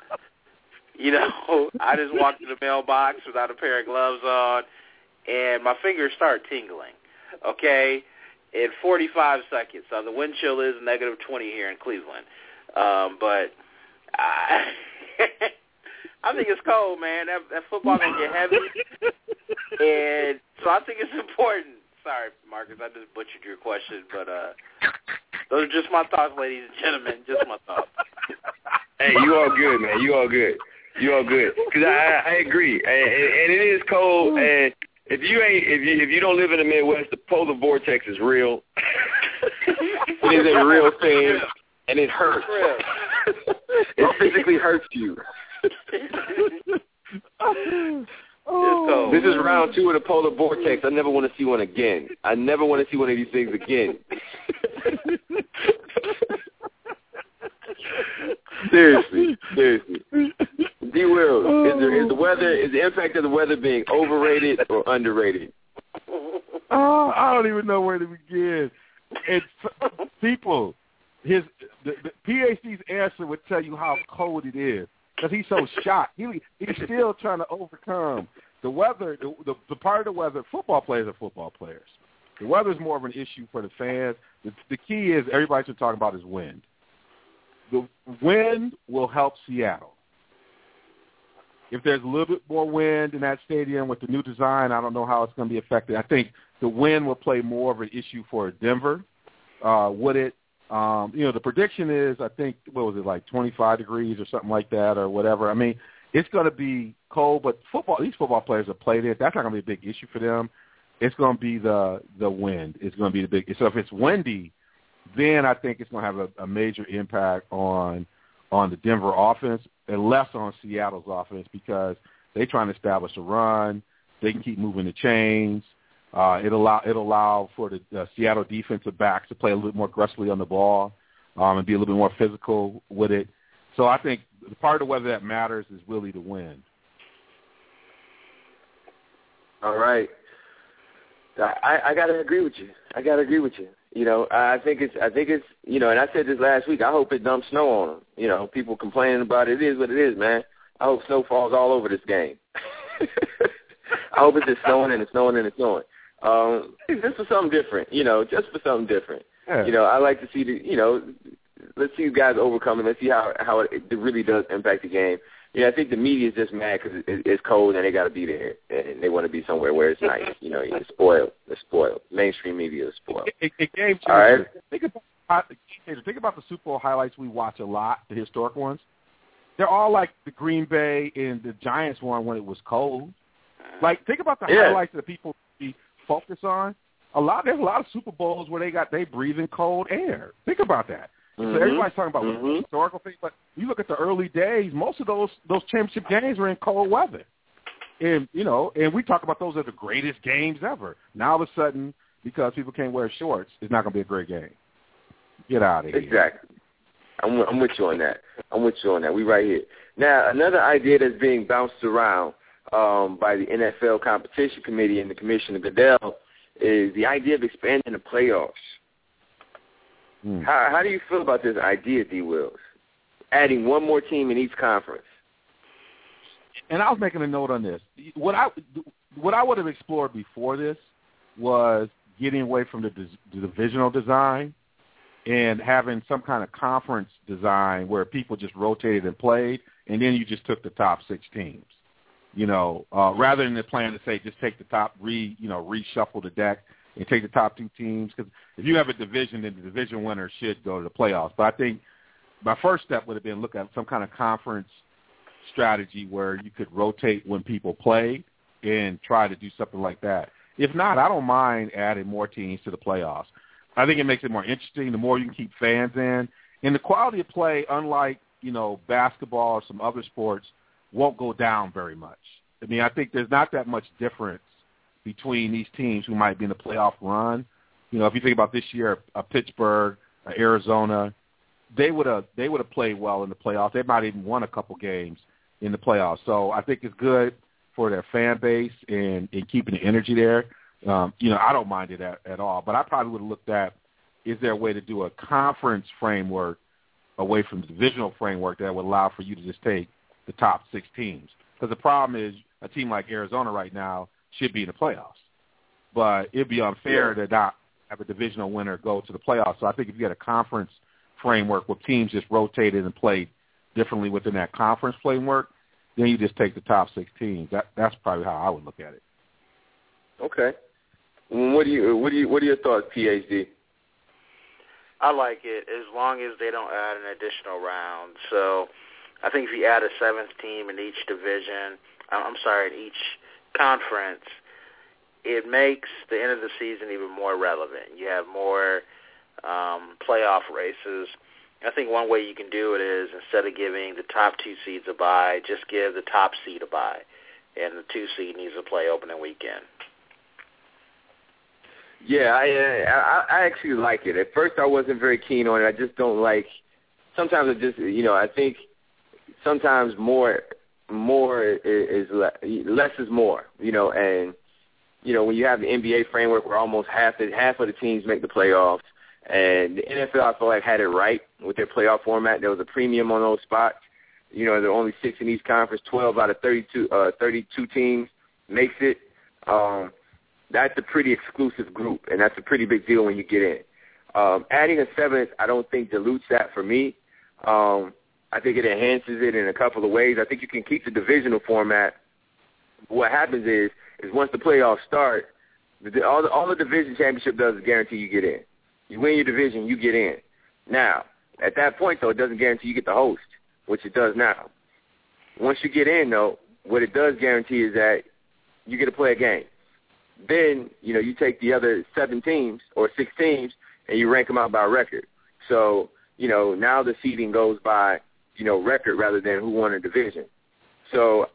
you know, I just walked to the mailbox without a pair of gloves on, and my fingers start tingling okay, in 45 seconds. So the wind chill is negative 20 here in Cleveland. Um, but I, I think it's cold, man. That, that football to get heavy. and so I think it's important. Sorry, Marcus, I just butchered your question, but uh, those are just my thoughts, ladies and gentlemen. Just my thoughts. Hey, you all good, man. You all good. You all good. Because I, I agree, and, and it is cold, and if you ain't if you if you don't live in the Midwest, the polar vortex is real. it is a real thing, and it hurts. it physically hurts you. Oh, this is round two of the polar vortex. I never want to see one again. I never want to see one of these things again. seriously, seriously. D. Will, is, there, is the weather is the impact of the weather being overrated or underrated? Oh, I don't even know where to begin. It's people. His the, the PhD's answer would tell you how cold it is because he's so shocked. He he's still trying to overcome the weather. The, the the part of the weather. Football players are football players. The weather is more of an issue for the fans. The, the key is everybody's been talking about is wind. The wind will help Seattle. If there's a little bit more wind in that stadium with the new design, I don't know how it's going to be affected. I think the wind will play more of an issue for Denver. Uh, would it? Um, you know, the prediction is I think what was it like 25 degrees or something like that or whatever. I mean, it's going to be cold, but football. These football players have played it. That's not going to be a big issue for them. It's going to be the the wind. It's going to be the big. So if it's windy, then I think it's going to have a, a major impact on on the Denver offense and less on Seattle's offense because they're trying to establish a run. They can keep moving the chains. Uh, it allow it allow for the uh, Seattle defensive backs to play a little bit more aggressively on the ball um, and be a little bit more physical with it. So I think the part of the weather that matters is really the wind. All right. I, I gotta agree with you. I gotta agree with you. You know, I think it's I think it's you know, and I said this last week. I hope it dumps snow on them. You know, people complaining about it. It is what it is, man. I hope snow falls all over this game. I hope it's just snowing and it's snowing and it's snowing. Um, just for something different, you know, just for something different. Yeah. You know, I like to see the, you know, let's see you guys overcome it. Let's see how how it, it really does impact the game. Yeah, I think the media is just mad because it, it's cold and they got to be there and they want to be somewhere where it's nice. You know, it's spoiled. It's spoiled. Mainstream media is spoiled. It, it, it game changer. All right. Think about think about the Super Bowl highlights we watch a lot, the historic ones. They're all like the Green Bay and the Giants one when it was cold. Like think about the Yeah. highlights that people be focus on. A lot there's a lot of Super Bowls where they got they breathing cold air. Think about that. Mhm. So everybody's talking about Mhm. historical things, but you look at the early days, most of those those championship games were in cold weather. And you know, and we talk about those as the greatest games ever. Now all of a sudden, because people can't wear shorts, it's not going to be a great game. Get out of here. Exactly. I'm I'm with you on that. I'm with you on that. We right here. Now, another idea that's being bounced around um, by the NFL competition committee and the commissioner Goodell is the idea of expanding the playoffs. Hmm. How how do you feel about this idea, D. Wills? Adding one more team in each conference. and I was making a note on this. What I what I would have explored before this was getting away from the, the divisional design and having some kind of conference design where people just rotated and played, and then you just took the top six teams. You know, uh, rather than the plan to say just take the top re you know reshuffle the deck and take the top two teams because if you have a division, then the division winner should go to the playoffs. But I think my first step would have been look at some kind of conference strategy where you could rotate when people play and try to do something like that. If not, I don't mind adding more teams to the playoffs. I think it makes it more interesting. The more you can keep fans in, and the quality of play, unlike you know basketball or some other sports, won't go down very much. I mean, I think there's not that much difference between these teams who might be in the playoff run. You know, if you think about this year, uh, Pittsburgh, uh, Arizona, they would have they would have played well in the playoffs. They might even won a couple games in the playoffs. So I think it's good for their fan base and, and keeping the energy there. Um, you know, I don't mind it at, at all. But I probably would have looked at is there a way to do a conference framework away from the divisional framework that would allow for you to just take the top six teams? Because the problem is a team like Arizona right now should be in the playoffs. But it'd be unfair to not have a divisional winner go to the playoffs. So I think if you had a conference framework where teams just rotated and played differently within that conference framework, then you just take the top six teams. That that's probably how I would look at it. Okay. What do you what do you what are your thoughts, PhD? I like it as long as they don't add an additional round. So I think if you add a seventh team in each division, I'm sorry, in each conference, it makes the end of the season even more relevant. You have more um, playoff races. I think one way you can do it is instead of giving the top two seeds a bye, just give the top seed a bye, and the two seed needs to play opening weekend. Yeah, I, uh, I I actually like it. At first, I wasn't very keen on it. I just don't like. Sometimes I just, you know, I think sometimes more more is, less, less is more. You know, and you know when you have the NBA framework where almost half the half of the teams make the playoffs, and the NFL I feel like had it right with their playoff format. There was a premium on those spots. You know, there are only six in each conference. Twelve out of thirty-two, uh, 32 teams makes it. Um, that's a pretty exclusive group, and that's a pretty big deal when you get in. Um, adding a seventh, I don't think dilutes that for me. Um, I think it enhances it in a couple of ways. I think you can keep the divisional format. What happens is, is once the playoffs start, the, all the all the division championship does is guarantee you get in. You win your division, you get in. Now, at that point, though, it doesn't guarantee you get the host, which it does now. Once you get in, though, what it does guarantee is that you get to play a game. Then, you know, you take the other seven teams or six teams and you rank them out by record. So, you know, now the seeding goes by, you know, record rather than who won a division. So,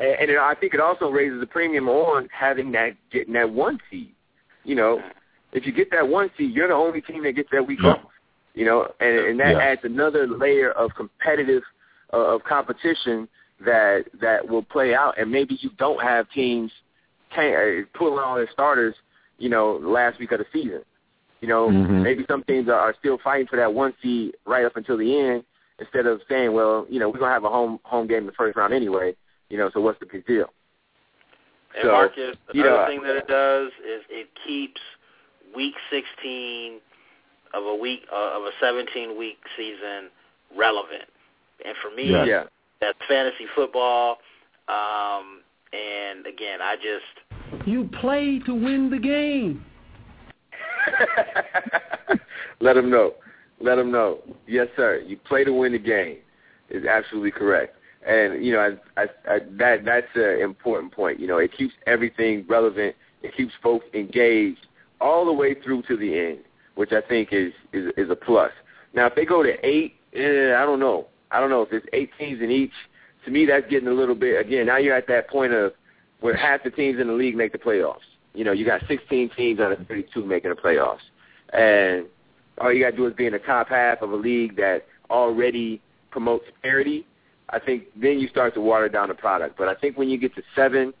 and, and I think it also raises the premium on having that, getting that one seed. You know, if you get that one seed, you're the only team that gets that week yeah. off. You know, and, and that yeah. adds another layer of competitive, uh, of competition that that will play out. And maybe you don't have teams can't, uh, pulling all their starters, you know, last week of the season. You know, mm-hmm. maybe some teams are, are still fighting for that one seed right up until the end, instead of saying, well, you know, we're gonna have a home home game in the first round anyway. You know, so what's the big deal? And so, Marcus, you another know, thing that it does is it keeps week 16 of a week uh, of a 17 week season relevant. And for me, yeah. yeah. that's fantasy football. Um, and again, I just you play to win the game. Let them know. Let them know. Yes, sir. You play to win the game. Is absolutely correct. And you know, I, I, I, that that's an important point. You know, it keeps everything relevant. It keeps folks engaged all the way through to the end, which I think is is, is a plus. Now, if they go to eight, eh, I don't know. I don't know if it's eight teams in each. To me, that's getting a little bit. Again, now you're at that point of where half the teams in the league make the playoffs. You know, you got 16 teams out of 32 making the playoffs, and all you got to do is be in the top half of a league that already promotes parity. I think then you start to water down the product. But I think when you get to seven,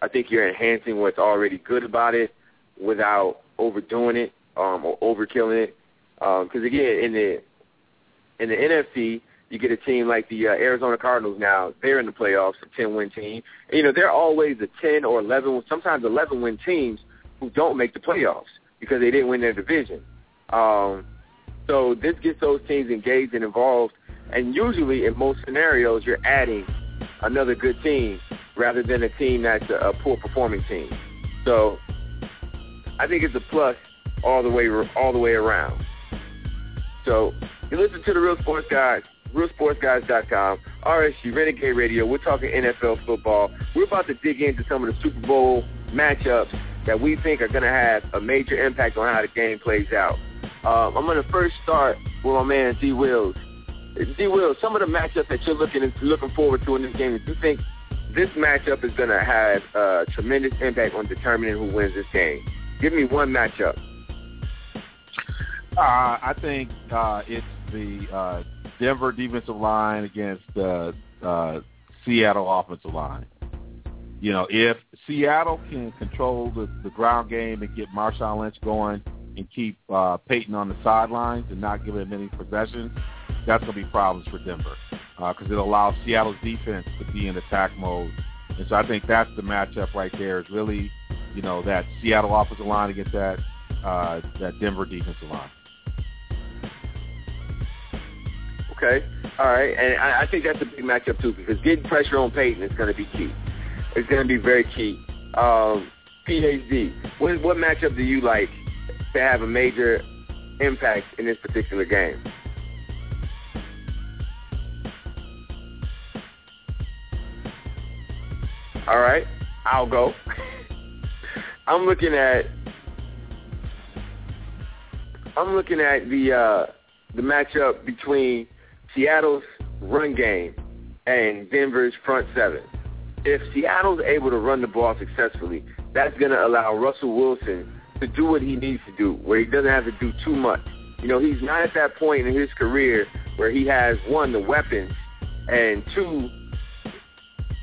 I think you're enhancing what's already good about it without overdoing it um, or overkilling it. Because um, again, in the in the NFC, you get a team like the uh, Arizona Cardinals now. They're in the playoffs, a 10-win team. And, you know, they're always a 10 or 11, sometimes 11-win teams who don't make the playoffs because they didn't win their division. Um, so this gets those teams engaged and involved. And usually, in most scenarios, you're adding another good team rather than a team that's a, a poor performing team. So I think it's a plus all the way all the way around. So you listen to the Real Sports Guys, realsportsguys.com, RSG Renegade Radio. We're talking NFL football. We're about to dig into some of the Super Bowl matchups that we think are going to have a major impact on how the game plays out. Um, I'm going to first start with my man D. Wills. D. Wills, some of the matchups that you're looking looking forward to in this game, do you think this matchup is going to have a tremendous impact on determining who wins this game? Give me one matchup. Uh, I think uh, it's the uh, Denver defensive line against the uh, Seattle offensive line. You know, if Seattle can control the, the ground game and get Marshawn Lynch going and keep uh, Peyton on the sidelines and not give him any possessions, that's going to be problems for Denver because uh, it allows Seattle's defense to be in attack mode. And so I think that's the matchup right there is really, you know, that Seattle offensive line against that uh, that Denver defensive line. Okay. All right. And I, I think that's a big matchup, too, because getting pressure on Peyton is going to be key. It's going to be very key. Um, PhD, what, what matchup do you like to have a major impact in this particular game? All right. I'll go. I'm looking at I'm looking at the uh, the matchup between Seattle's run game and Denver's front seven. If Seattle's able to run the ball successfully, that's going to allow Russell Wilson to do what he needs to do, where he doesn't have to do too much. You know, he's not at that point in his career where he has, one, the weapons, and two,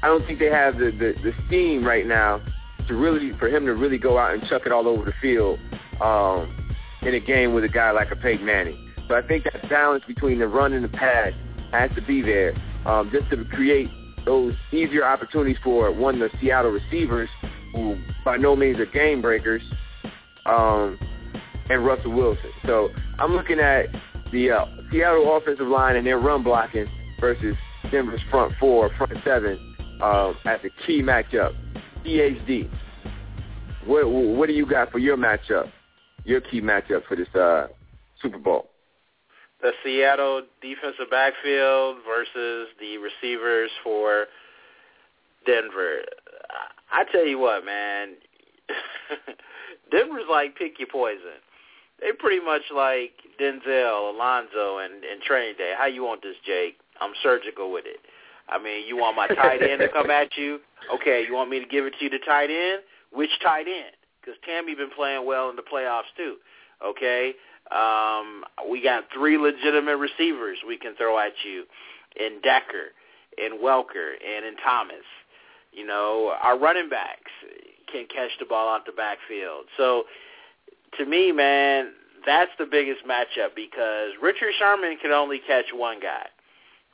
I don't think they have the, the the steam right now to really for him to really go out and chuck it all over the field um, in a game with a guy like a Peyton Manning. So I think that balance between the run and the pass has to be there um, just to create those easier opportunities for one the Seattle receivers who by no means are game breakers um, and Russell Wilson. So I'm looking at the uh, Seattle offensive line and their run blocking versus Denver's front four, front seven um, as a key matchup. PhD, what what do you got for your matchup, your key matchup for this uh, Super Bowl? The Seattle defensive backfield versus the receivers for Denver. I tell you what, man, Denver's like pick your poison. They pretty much like Denzel, Alonzo, and, and Training Day. How you want this, Jake? I'm surgical with it. I mean, you want my tight end to come at you? Okay, you want me to give it to you to tight end? Which tight end? Because Tamme been playing well in the playoffs too. Okay, um, we got three legitimate receivers we can throw at you in Decker, in Welker, and in Thomas. You know, our running backs can catch the ball out the backfield. So, to me, man, that's the biggest matchup because Richard Sherman can only catch one guy.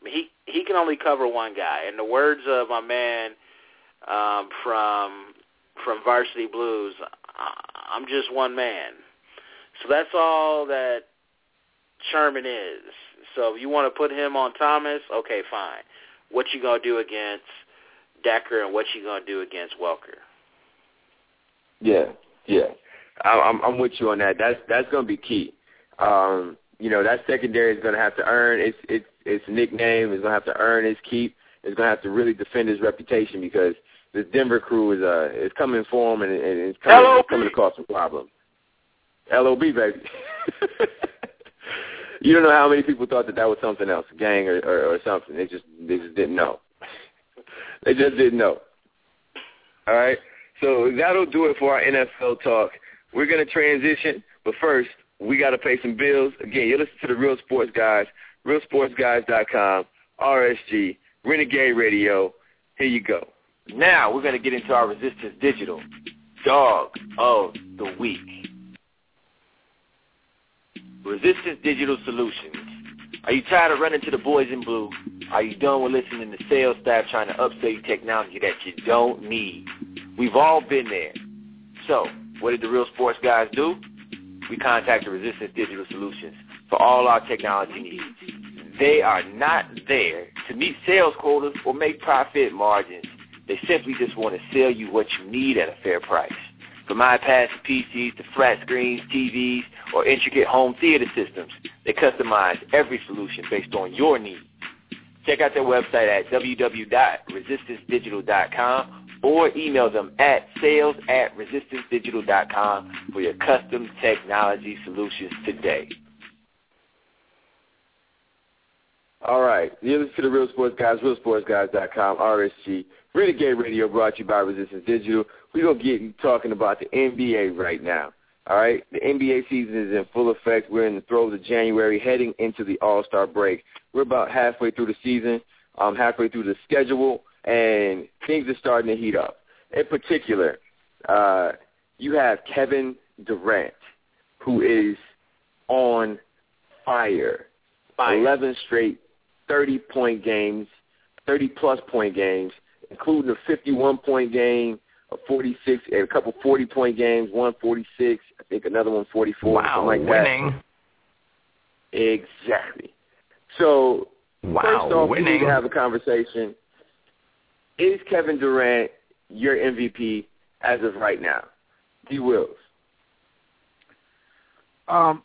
He he can only cover one guy. In the words of my man um, from from Varsity Blues, I'm just one man. So that's all that Sherman is. So if you want to put him on Thomas, okay, fine. What you gonna do against Decker, and what you gonna do against Welker? Yeah, yeah, I'm I'm with you on that. That's that's gonna be key. Um, you know, that secondary is gonna have to earn its its its nickname. Is gonna have to earn its keep. Is gonna have to really defend his reputation because this Denver crew is uh is coming for him and, and it's coming, it's coming to cause some problems. LOB baby. you don't know how many people thought that that was something else, a gang or, or, or something. They just they just didn't know. they just didn't know. All right. So that'll do it for our NFL talk. We're gonna transition, but first we got to pay some bills. Again, you listen to the Real Sports Guys, realsportsguys.com, RSG, Renegade Radio. Here you go. Now we're going to get into our Resistance Digital Dog of the Week. Resistance Digital Solutions. Are you tired of running to the boys in blue? Are you done with listening to sales staff trying to upsell you technology that you don't need? We've all been there. So, what did the real sports guys do? We contacted Resistance Digital Solutions for all our technology needs. They are not there to meet sales quotas or make profit margins. They simply just want to sell you what you need at a fair price. From iPads to PCs to flat screens, TVs, or intricate home theater systems, they customize every solution based on your needs. Check out their website at www.resistancedigital.com or email them at sales at resistancedigital.com for your custom technology solutions today. All right. You listen to the Real Sports Guys, realsportsguys.com, RSG. Renegade Radio brought to you by Resistance Digital. We're going to get talking about the NBA right now. All right? The NBA season is in full effect. We're in the throes of January, heading into the All-Star break. We're about halfway through the season, um, halfway through the schedule, and things are starting to heat up. In particular, uh, you have Kevin Durant, who is on fire. fire. 11 straight 30-point games, 30-plus point games, including a 51-point game, a 46, and a couple 40-point games, one 46, I think another one 44, wow, something like winning. that. Exactly. So wow, first off, winning. we need to have a conversation. Is Kevin Durant your MVP as of right now? D. Wills. Um,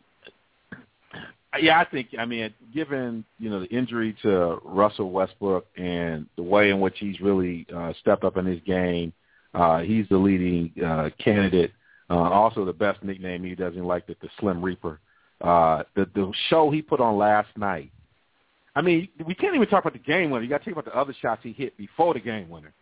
yeah, I think. I mean, given you know the injury to Russell Westbrook and the way in which he's really uh, stepped up in his game, uh, he's the leading uh, candidate. Uh, also, the best nickname he doesn't like it, the Slim Reaper. Uh, the the show he put on last night. I mean, we can't even talk about the game winner. You got to talk about the other shots he hit before the game winner.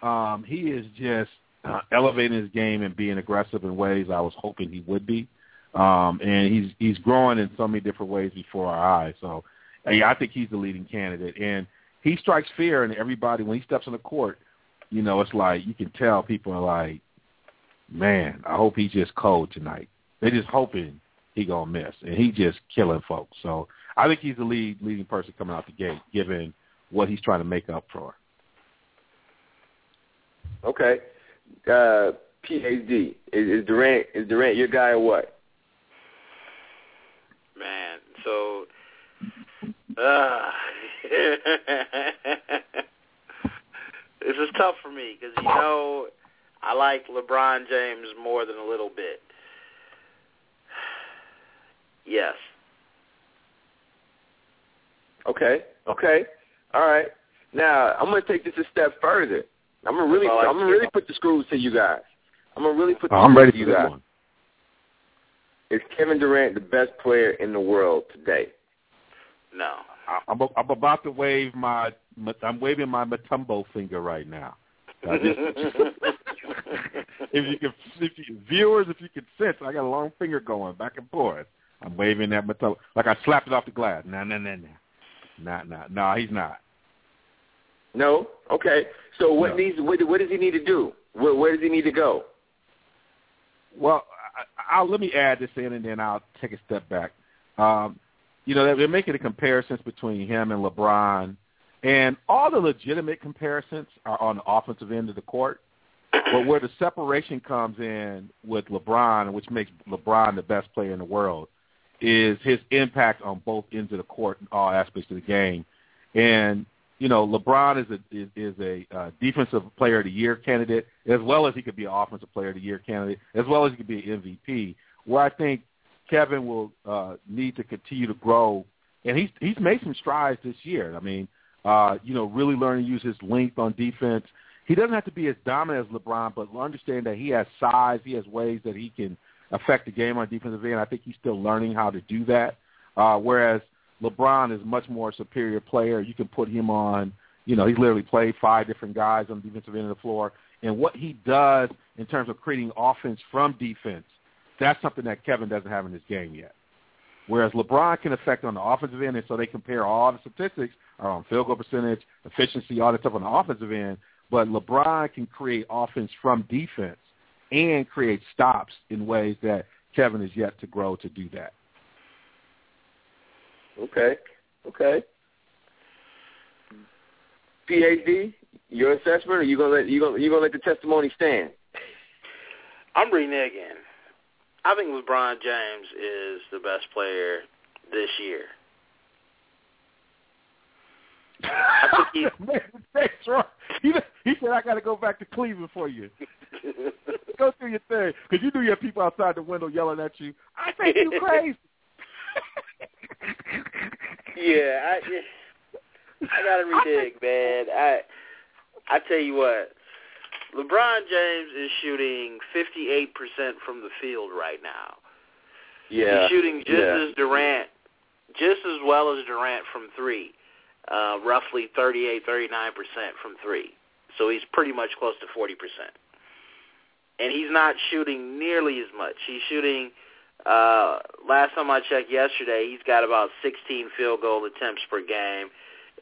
Um, he is just uh, elevating his game and being aggressive in ways I was hoping he would be. Um, and he's he's growing in so many different ways before our eyes. So, yeah, I think he's the leading candidate, and he strikes fear in everybody when he steps on the court. you know, it's like you can tell people are like, man, I hope he's just cold tonight. They're just hoping he gonna miss, and he just killing folks. So I think he's the lead leading person coming out the gate, given what he's trying to make up for. Okay, uh, PhD is, is Durant is Durant your guy or what? Man, so uh, this is tough for me because you know I like LeBron James more than a little bit. Yes. Okay. Okay. All right. Now I'm going to take this a step further. I'm gonna really, I'm gonna really put the screws to you guys. I'm gonna really put the I'm screws ready to you for guys. one. Is Kevin Durant the best player in the world today? No. I- I'm, I'm about to wave my, I'm waving my Mutombo finger right now. Just- if you can, if you, viewers, if you can sense, I got a long finger going back and forth. I'm waving that Mutombo like I slapped it off the glass. No, no, no, no, not, not, no, he's not. No. Okay. So what No. needs? What, what does he need to do? Where, where does he need to go? Well, I, I'll, let me add this in, and then I'll take a step back. Um, you know, they're, they're making the comparisons between him and LeBron, and all the legitimate comparisons are on the offensive end of the court. But where the separation comes in with LeBron, which makes LeBron the best player in the world, is his impact on both ends of the court and all aspects of the game. And you know, LeBron is a is, is a uh, defensive player of the year candidate, as well as he could be an offensive player of the year candidate, as well as he could be an MVP. Where I think Kevin will uh, need to continue to grow, and he's he's made some strides this year. I mean, uh, you know, really learning to use his length on defense. He doesn't have to be as dominant as LeBron, but understand that he has size, he has ways that he can affect the game on defensive end. I think he's still learning how to do that. Uh, whereas LeBron is much more superior player. You can put him on, you know, he's literally played five different guys on the defensive end of the floor. And what he does in terms of creating offense from defense, that's something that Kevin doesn't have in his game yet. Whereas LeBron can affect on the offensive end, and so they compare all the statistics are on field goal percentage, efficiency, all that stuff on the offensive end. But LeBron can create offense from defense and create stops in ways that Kevin is yet to grow to do that. Okay. Okay. PhD, your assessment, or you gonna let you gonna you gonna let the testimony stand? I'm reading it again. I think LeBron James is the best player this year. I think he, Man, thanks, Roy. He, he said, I got to go back to Cleveland for you. go do your thing. Because you knew you had people outside the window yelling at you. I think you crazy. yeah, I I gotta renege, man. I I tell you what, LeBron James is shooting 58% from the field right now. Yeah. He's shooting just yeah. as Durant, just as well as Durant from three, uh, roughly 38, 39% from three. So he's pretty much close to 40%. And he's not shooting nearly as much. He's shooting, uh, last time I checked yesterday, he's got about 16 field goal attempts per game,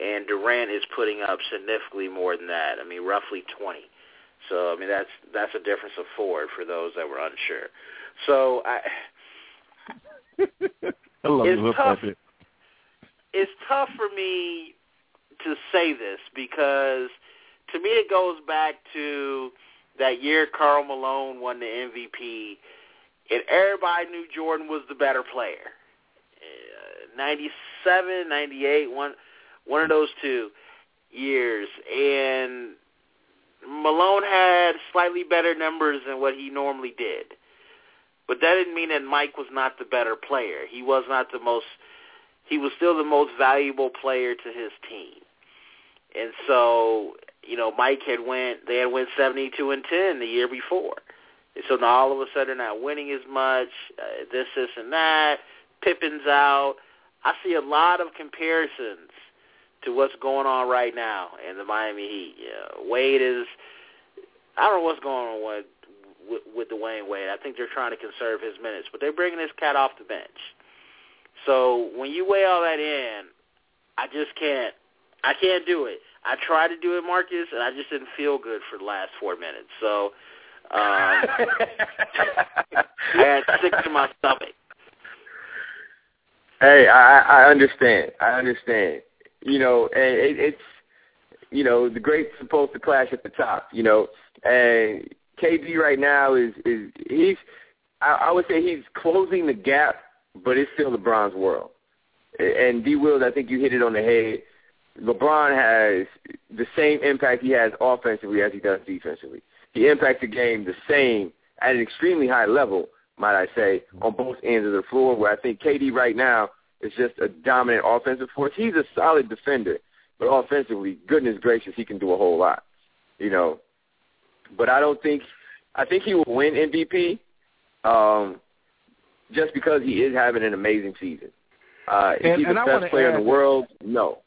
and Durant is putting up significantly more than that. I mean, roughly 20. So, I mean, that's that's a difference of four for those that were unsure. So, I I love It's tough. it. it's tough for me to say this because to me it goes back to that year Karl Malone won the MVP and everybody knew Jordan was the better player. Uh, 97, 98, one one of those two years and Malone had slightly better numbers than what he normally did. But that didn't mean that Mike was not the better player. He was not the most he was still the most valuable player to his team. And so, you know, Mike had went they had went 72 and 10 the year before. And so now all of a sudden they're not winning as much, uh, this this and that. Pippen's out. I see a lot of comparisons to what's going on right now in the Miami Heat. Yeah, Wade is I don't know what's going on with with, with Dwyane Wade. I think they're trying to conserve his minutes, but they're bringing this cat off the bench. So when you weigh all that in, I just can't. I can't do it. I tried to do it, Marcus, and I just didn't feel good for the last four minutes. So um, I had sick to my stomach. Hey, I, I understand. I understand. You know, and it, it's you know the greats supposed to clash at the top. You know, and KD right now is is he's I, I would say he's closing the gap, but it's still LeBron's world. And D. Wills, I think you hit it on the head. LeBron has the same impact he has offensively as he does defensively. He impacts the game the same at an extremely high level, might I say, on both ends of the floor. Where I think KD right now is just a dominant offensive force. He's a solid defender, but offensively, goodness gracious, he can do a whole lot. You know, but I don't think I think he will win MVP um, just because he is having an amazing season. Uh, is he the best player in the world? No.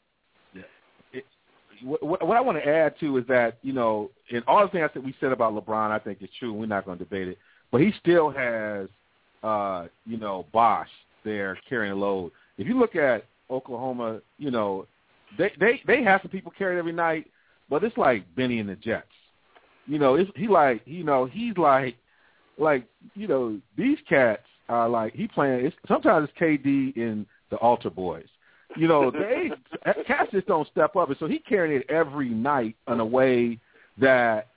What, what I want to add too is that you know, in all the things that we said about LeBron, I think is true. We're not going to debate it, but he still has, uh, you know, Bosh there carrying a load. If you look at Oklahoma, you know, they they they have some people carried every night, but it's like Benny and the Jets. You know, it's, he like you know he's like like you know these cats are like he playing. It's, sometimes it's KD and the Altar Boys. You know, they cats just don't step up, and so he carrying it every night in a way that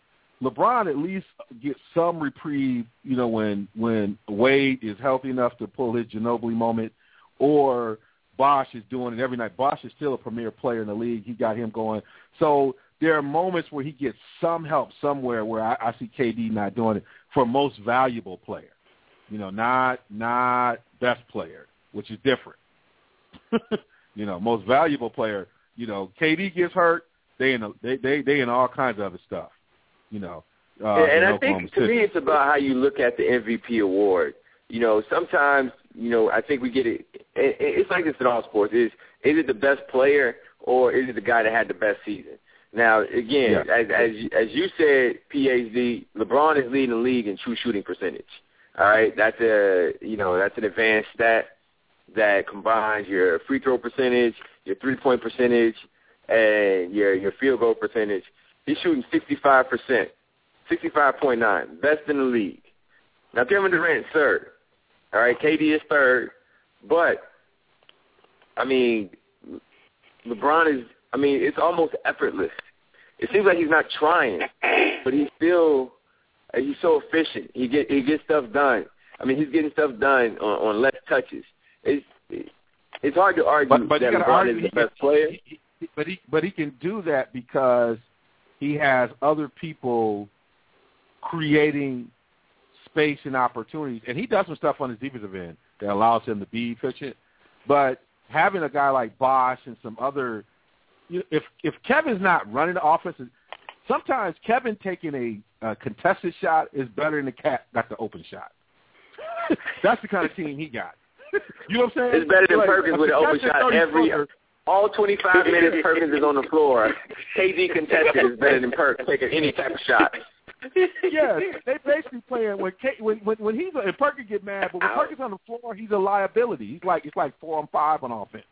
LeBron at least gets some reprieve. You know, when when Wade is healthy enough to pull his Ginobili moment, or Bosh is doing it every night. Bosh is still a premier player in the league. He got him going. So there are moments where he gets some help somewhere where I, I see KD not doing it for most valuable player. You know, not not best player, which is different. you know, most valuable player. You know, KD gets hurt, they in a, they they they in all kinds of other stuff. You know, uh, and I think to me it's about how you look at the MVP award. You know, sometimes you know I think we get it. It's like this in all sports. Is is it the best player or is it the guy that had the best season? Now, again, yeah. as, as as you said, PhD, LeBron is leading the league in true shooting percentage. All right, that's a you know that's an advanced stat that combines your free throw percentage, your three point percentage, and your your field goal percentage. He's shooting sixty five percent, sixty five point nine, best in the league. Now Kevin Durant third. All right, KD is third, but I mean, LeBron is. I mean, it's almost effortless it seems like he's not trying, but he's still he's so efficient. He get he gets stuff done. I mean, he's getting stuff done on, on less touches. It's it's hard to argue but, but that LeBron argue, is the he, best player. He, he, but he but he can do that because he has other people creating space and opportunities, and he does some stuff on his defensive end that allows him to be efficient. But having a guy like Bosh and some other you know, if if Kevin's not running the offense, sometimes Kevin taking a, a contested shot is better than the cat got the open shot. That's the kind of team he got. You know what I'm saying? It's better than like, Perkins with an open shot every all 25 minutes. Perkins is on the floor. KD contested is better than Perkins taking any type of shot. yes, they basically playing when K, when when when he's and Perkins get mad, but when Perkins on the floor, he's a liability. He's like it's like four and five on offense.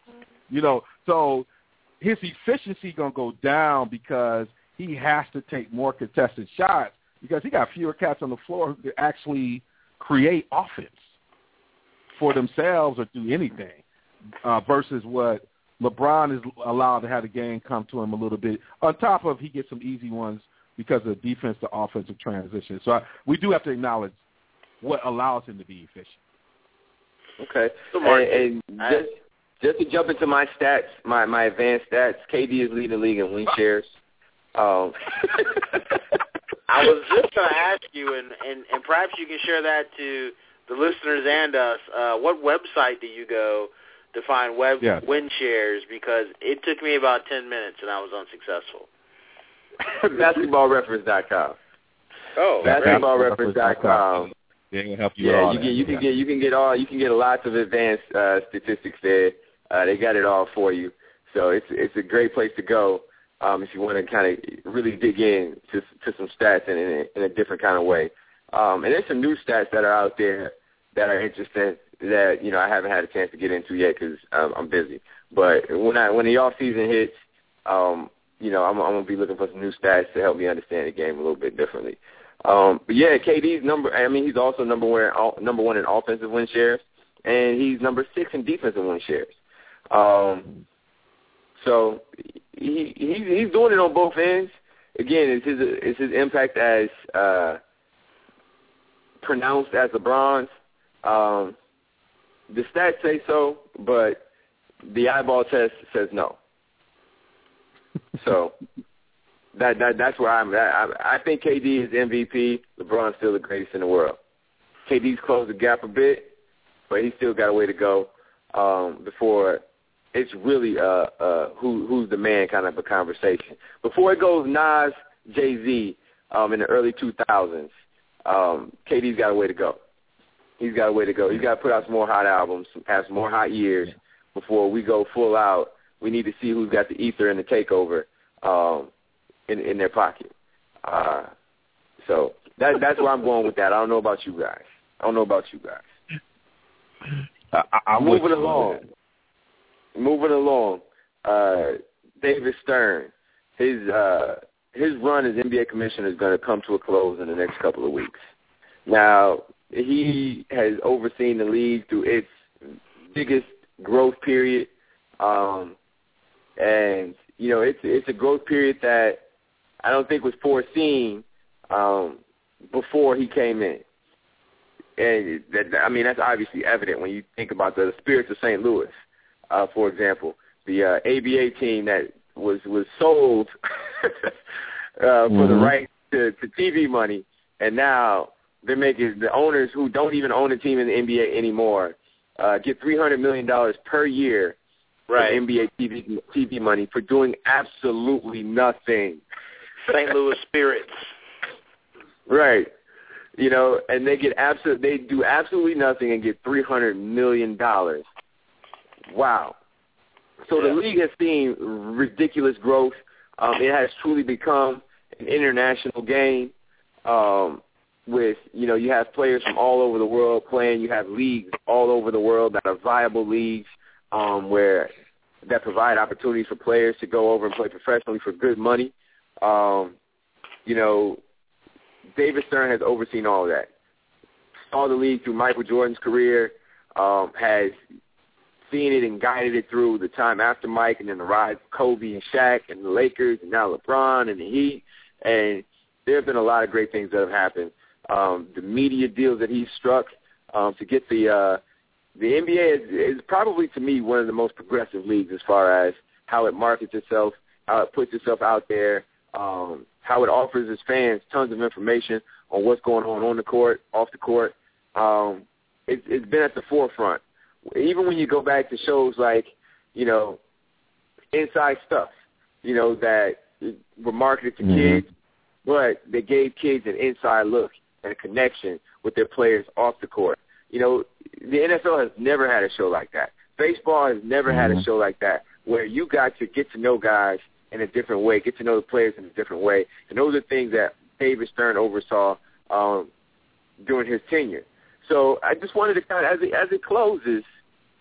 You know, so his efficiency gonna go down because he has to take more contested shots because he got fewer cats on the floor who could actually create offense for themselves or do anything uh, versus what LeBron is allowed to have the game come to him a little bit. On top of he gets some easy ones because of defense to offensive transition. So I, we do have to acknowledge what allows him to be efficient. Okay. And, and just, just to jump into my stats, my my advanced stats, KD is leading the league in win shares. Um, I was just going to ask you, and, and and perhaps you can share that to the listeners and us. Uh, what website do you go to find web yes. win shares? Because it took me about ten minutes, and I was unsuccessful. BasketballReference.com. Oh, BasketballReference.com. They can help you. Yeah, you can you can get you can get all you can get lots of advanced uh, statistics there. Uh, they got it all for you. So it's it's a great place to go um, if you want to kind of really dig in to, to some stats in, in, a, in a different kind of way. Um, and there's some new stats that are out there that are interesting that you know I haven't had a chance to get into yet because um, I'm busy. But when I when the off season hits, um, you know, I'm, I'm gonna be looking for some new stats to help me understand the game a little bit differently. Um, but yeah, KD's number. I mean, he's also number one, number one in offensive win shares, and he's number six in defensive win shares. Um, so he he's he's doing it on both ends. Again, is his is his impact as uh, pronounced as LeBron's? Um, the stats say so, but the eyeball test says no. So that that that's where I'm. I, I think KD is MVP. LeBron's still the greatest in the world. KD's closed the gap a bit, but he's still got a way to go um, before it's really uh, uh, who who's the man kind of a conversation. Before it goes Nas, Jay Z um, in the early 2000s, um, KD's got a way to go. He's got a way to go. He's got to put out some more hot albums, have some more hot years before we go full out. We need to see who's got the ether and the takeover um, in in their pocket. Uh, so that that's where I'm going with that. I don't know about you guys. I don't know about you guys. I, I'm moving along. Moving along. Uh, David Stern, his uh, his run as NBA commissioner is going to come to a close in the next couple of weeks. Now he has overseen the league through its biggest growth period, um, and you know it's it's a growth period that I don't think was foreseen um, before he came in. And that, I mean that's obviously evident when you think about the, Spirits of St. Louis, uh, for example, the uh, ABA team that was was sold uh, for mm-hmm. the right to, to TV money, and now they're making the owners who don't even own a team in the NBA anymore uh, get three hundred million dollars per year right. from NBA TV TV money for doing absolutely nothing. St. Louis Spirits. Right. You know, and they get absolute they do absolutely nothing and get three hundred million dollars. Wow. So yeah. the league has seen ridiculous growth. Um, it has truly become an international game. Um, with you know you have players from all over the world playing. You have leagues all over the world that are viable leagues um, where that provide opportunities for players to go over and play professionally for good money. Um, you know, David Stern has overseen all of that. Saw the league through Michael Jordan's career, um, has seen it and guided it through the time after Mike and then the rise of Kobe and Shaq and the Lakers and now LeBron and the Heat. And there have been a lot of great things that have happened. Um, the media deals that he's struck um, to get the uh, the NBA is, is probably to me one of the most progressive leagues as far as how it markets itself, how it puts itself out there, um, how it offers its fans tons of information on what's going on on the court, off the court. Um, it, it's been at the forefront. Even when you go back to shows like, you know, inside stuff, you know, that were marketed to mm-hmm. kids, but they gave kids an inside look and a connection with their players off the court. You know, the NFL has never had a show like that. Baseball has never mm-hmm. had a show like that where you got to get to know guys in a different way, get to know the players in a different way. And those are things that David Stern oversaw um, during his tenure. So I just wanted to kind of, as it, as it closes,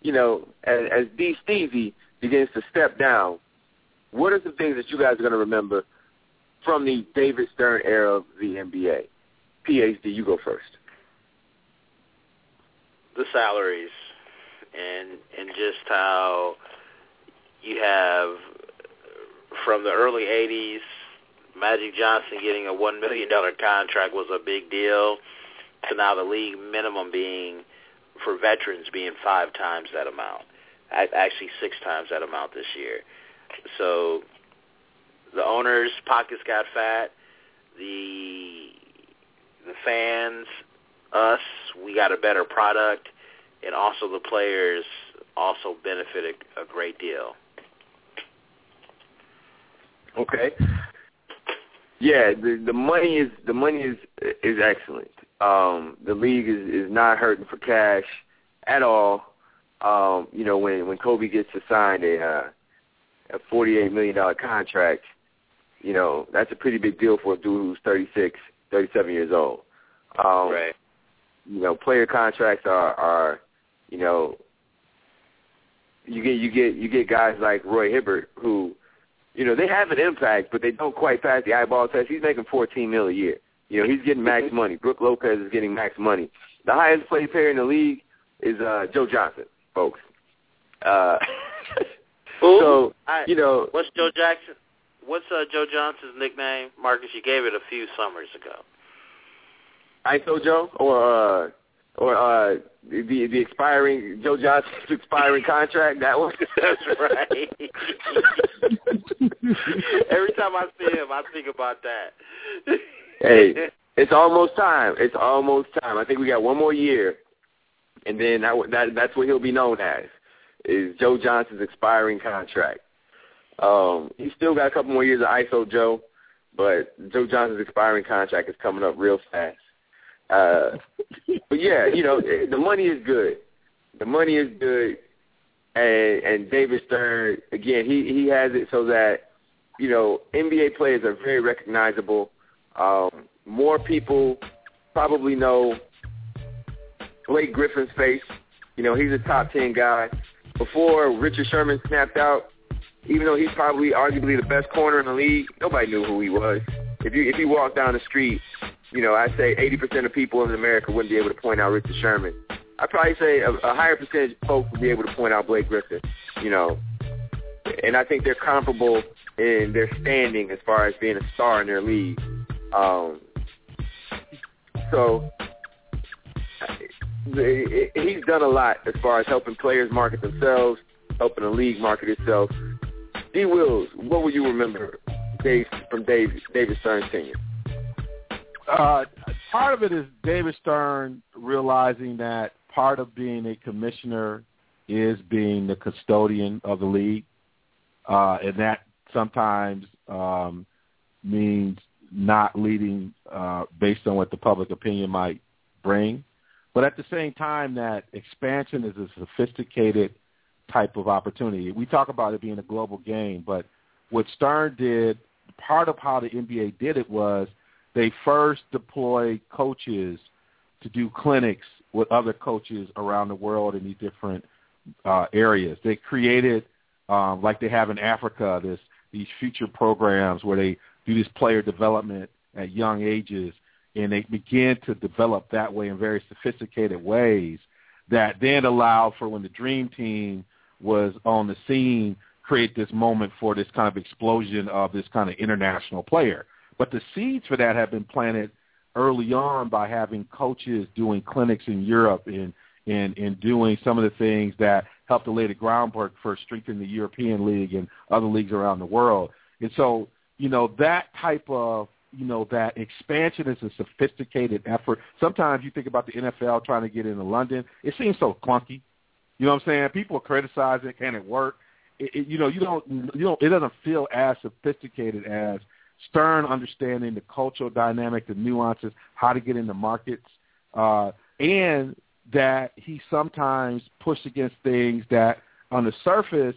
you know, as, as D. Stevie begins to step down, what are some things that you guys are going to remember from the David Stern era of the NBA? PhD, you go first. The salaries and and just how you have from the early 80s, Magic Johnson getting a $1 million contract was a big deal, to now the league minimum being, for veterans, being five times that amount. Actually, six times that amount this year. So the owners' pockets got fat. The the fans, us, we got a better product, and also the players also benefited a great deal. Okay. Yeah, the the money is the money is is excellent. Um, the league is is not hurting for cash at all. Um, you know, when when Kobe gets assigned a uh, a forty eight million dollar contract, you know that's a pretty big deal for a dude who's thirty six, thirty seven years old. Um, right. You know, player contracts are are you know you get you get you get guys like Roy Hibbert who you know, they have an impact, but they don't quite pass the eyeball test. He's making 14 mil a year. You know, he's getting max money. Brooke Lopez is getting max money. The highest paid player in the league is uh, Joe Johnson, folks. Uh, so I, you know, what's Joe Jackson? What's uh, Joe Johnson's nickname? Marcus, you gave it a few summers ago. ISO Joe or uh, or uh, the the expiring Joe Johnson's expiring contract. That one. That's right. Every time I see him, I think about that. Hey, it's almost time. It's almost time. I think we got one more year, and then that, that that's what he'll be known as is Joe Johnson's expiring contract. Um, he's still got a couple more years of ISO Joe, but Joe Johnson's expiring contract is coming up real fast. Uh, but yeah, you know, the money is good. The money is good, and and David Stern again, he he has it so that you know NBA players are very recognizable. Um, more people probably know Blake Griffin's face. You know, he's a top ten guy. Before Richard Sherman snapped out, even though he's probably arguably the best corner in the league, nobody knew who he was. If you if you walk down the street, you know, I'd say 80% of people in America wouldn't be able to point out Richard Sherman. I'd probably say a, a higher percentage of folks would be able to point out Blake Griffin, you know. And I think they're comparable in their standing as far as being a star in their league. Um, so he's done a lot as far as helping players market themselves, helping the league market itself. D. Wills, what will you remember Dave, from Dave, David Stern's tenure? Uh, part of it is David Stern realizing that part of being a commissioner is being the custodian of the league, uh, and that sometimes um, means not leading uh, based on what the public opinion might bring. But at the same time, that expansion is a sophisticated type of opportunity. We talk about it being a global game, but what Stern did, part of how the NBA did it was they first deployed coaches to do clinics with other coaches around the world in these different uh, areas. They created, um, like they have in Africa, this these future programs where they do this player development at young ages and they began to develop that way in very sophisticated ways that then allowed for when the dream team was on the scene create this moment for this kind of explosion of this kind of international player but the seeds for that have been planted early on by having coaches doing clinics in Europe and and, and doing some of the things that helped to lay the groundwork for strengthening the European League and other leagues around the world. And so, you know, that type of you know, that expansion is a sophisticated effort. Sometimes you think about the NFL trying to get into London. It seems so clunky. You know what I'm saying? People criticize it. Can it work? It, it, you know, you don't, you don't, it doesn't feel as sophisticated as Stern understanding the cultural dynamic, the nuances, how to get into markets, uh, and that he sometimes pushed against things that on the surface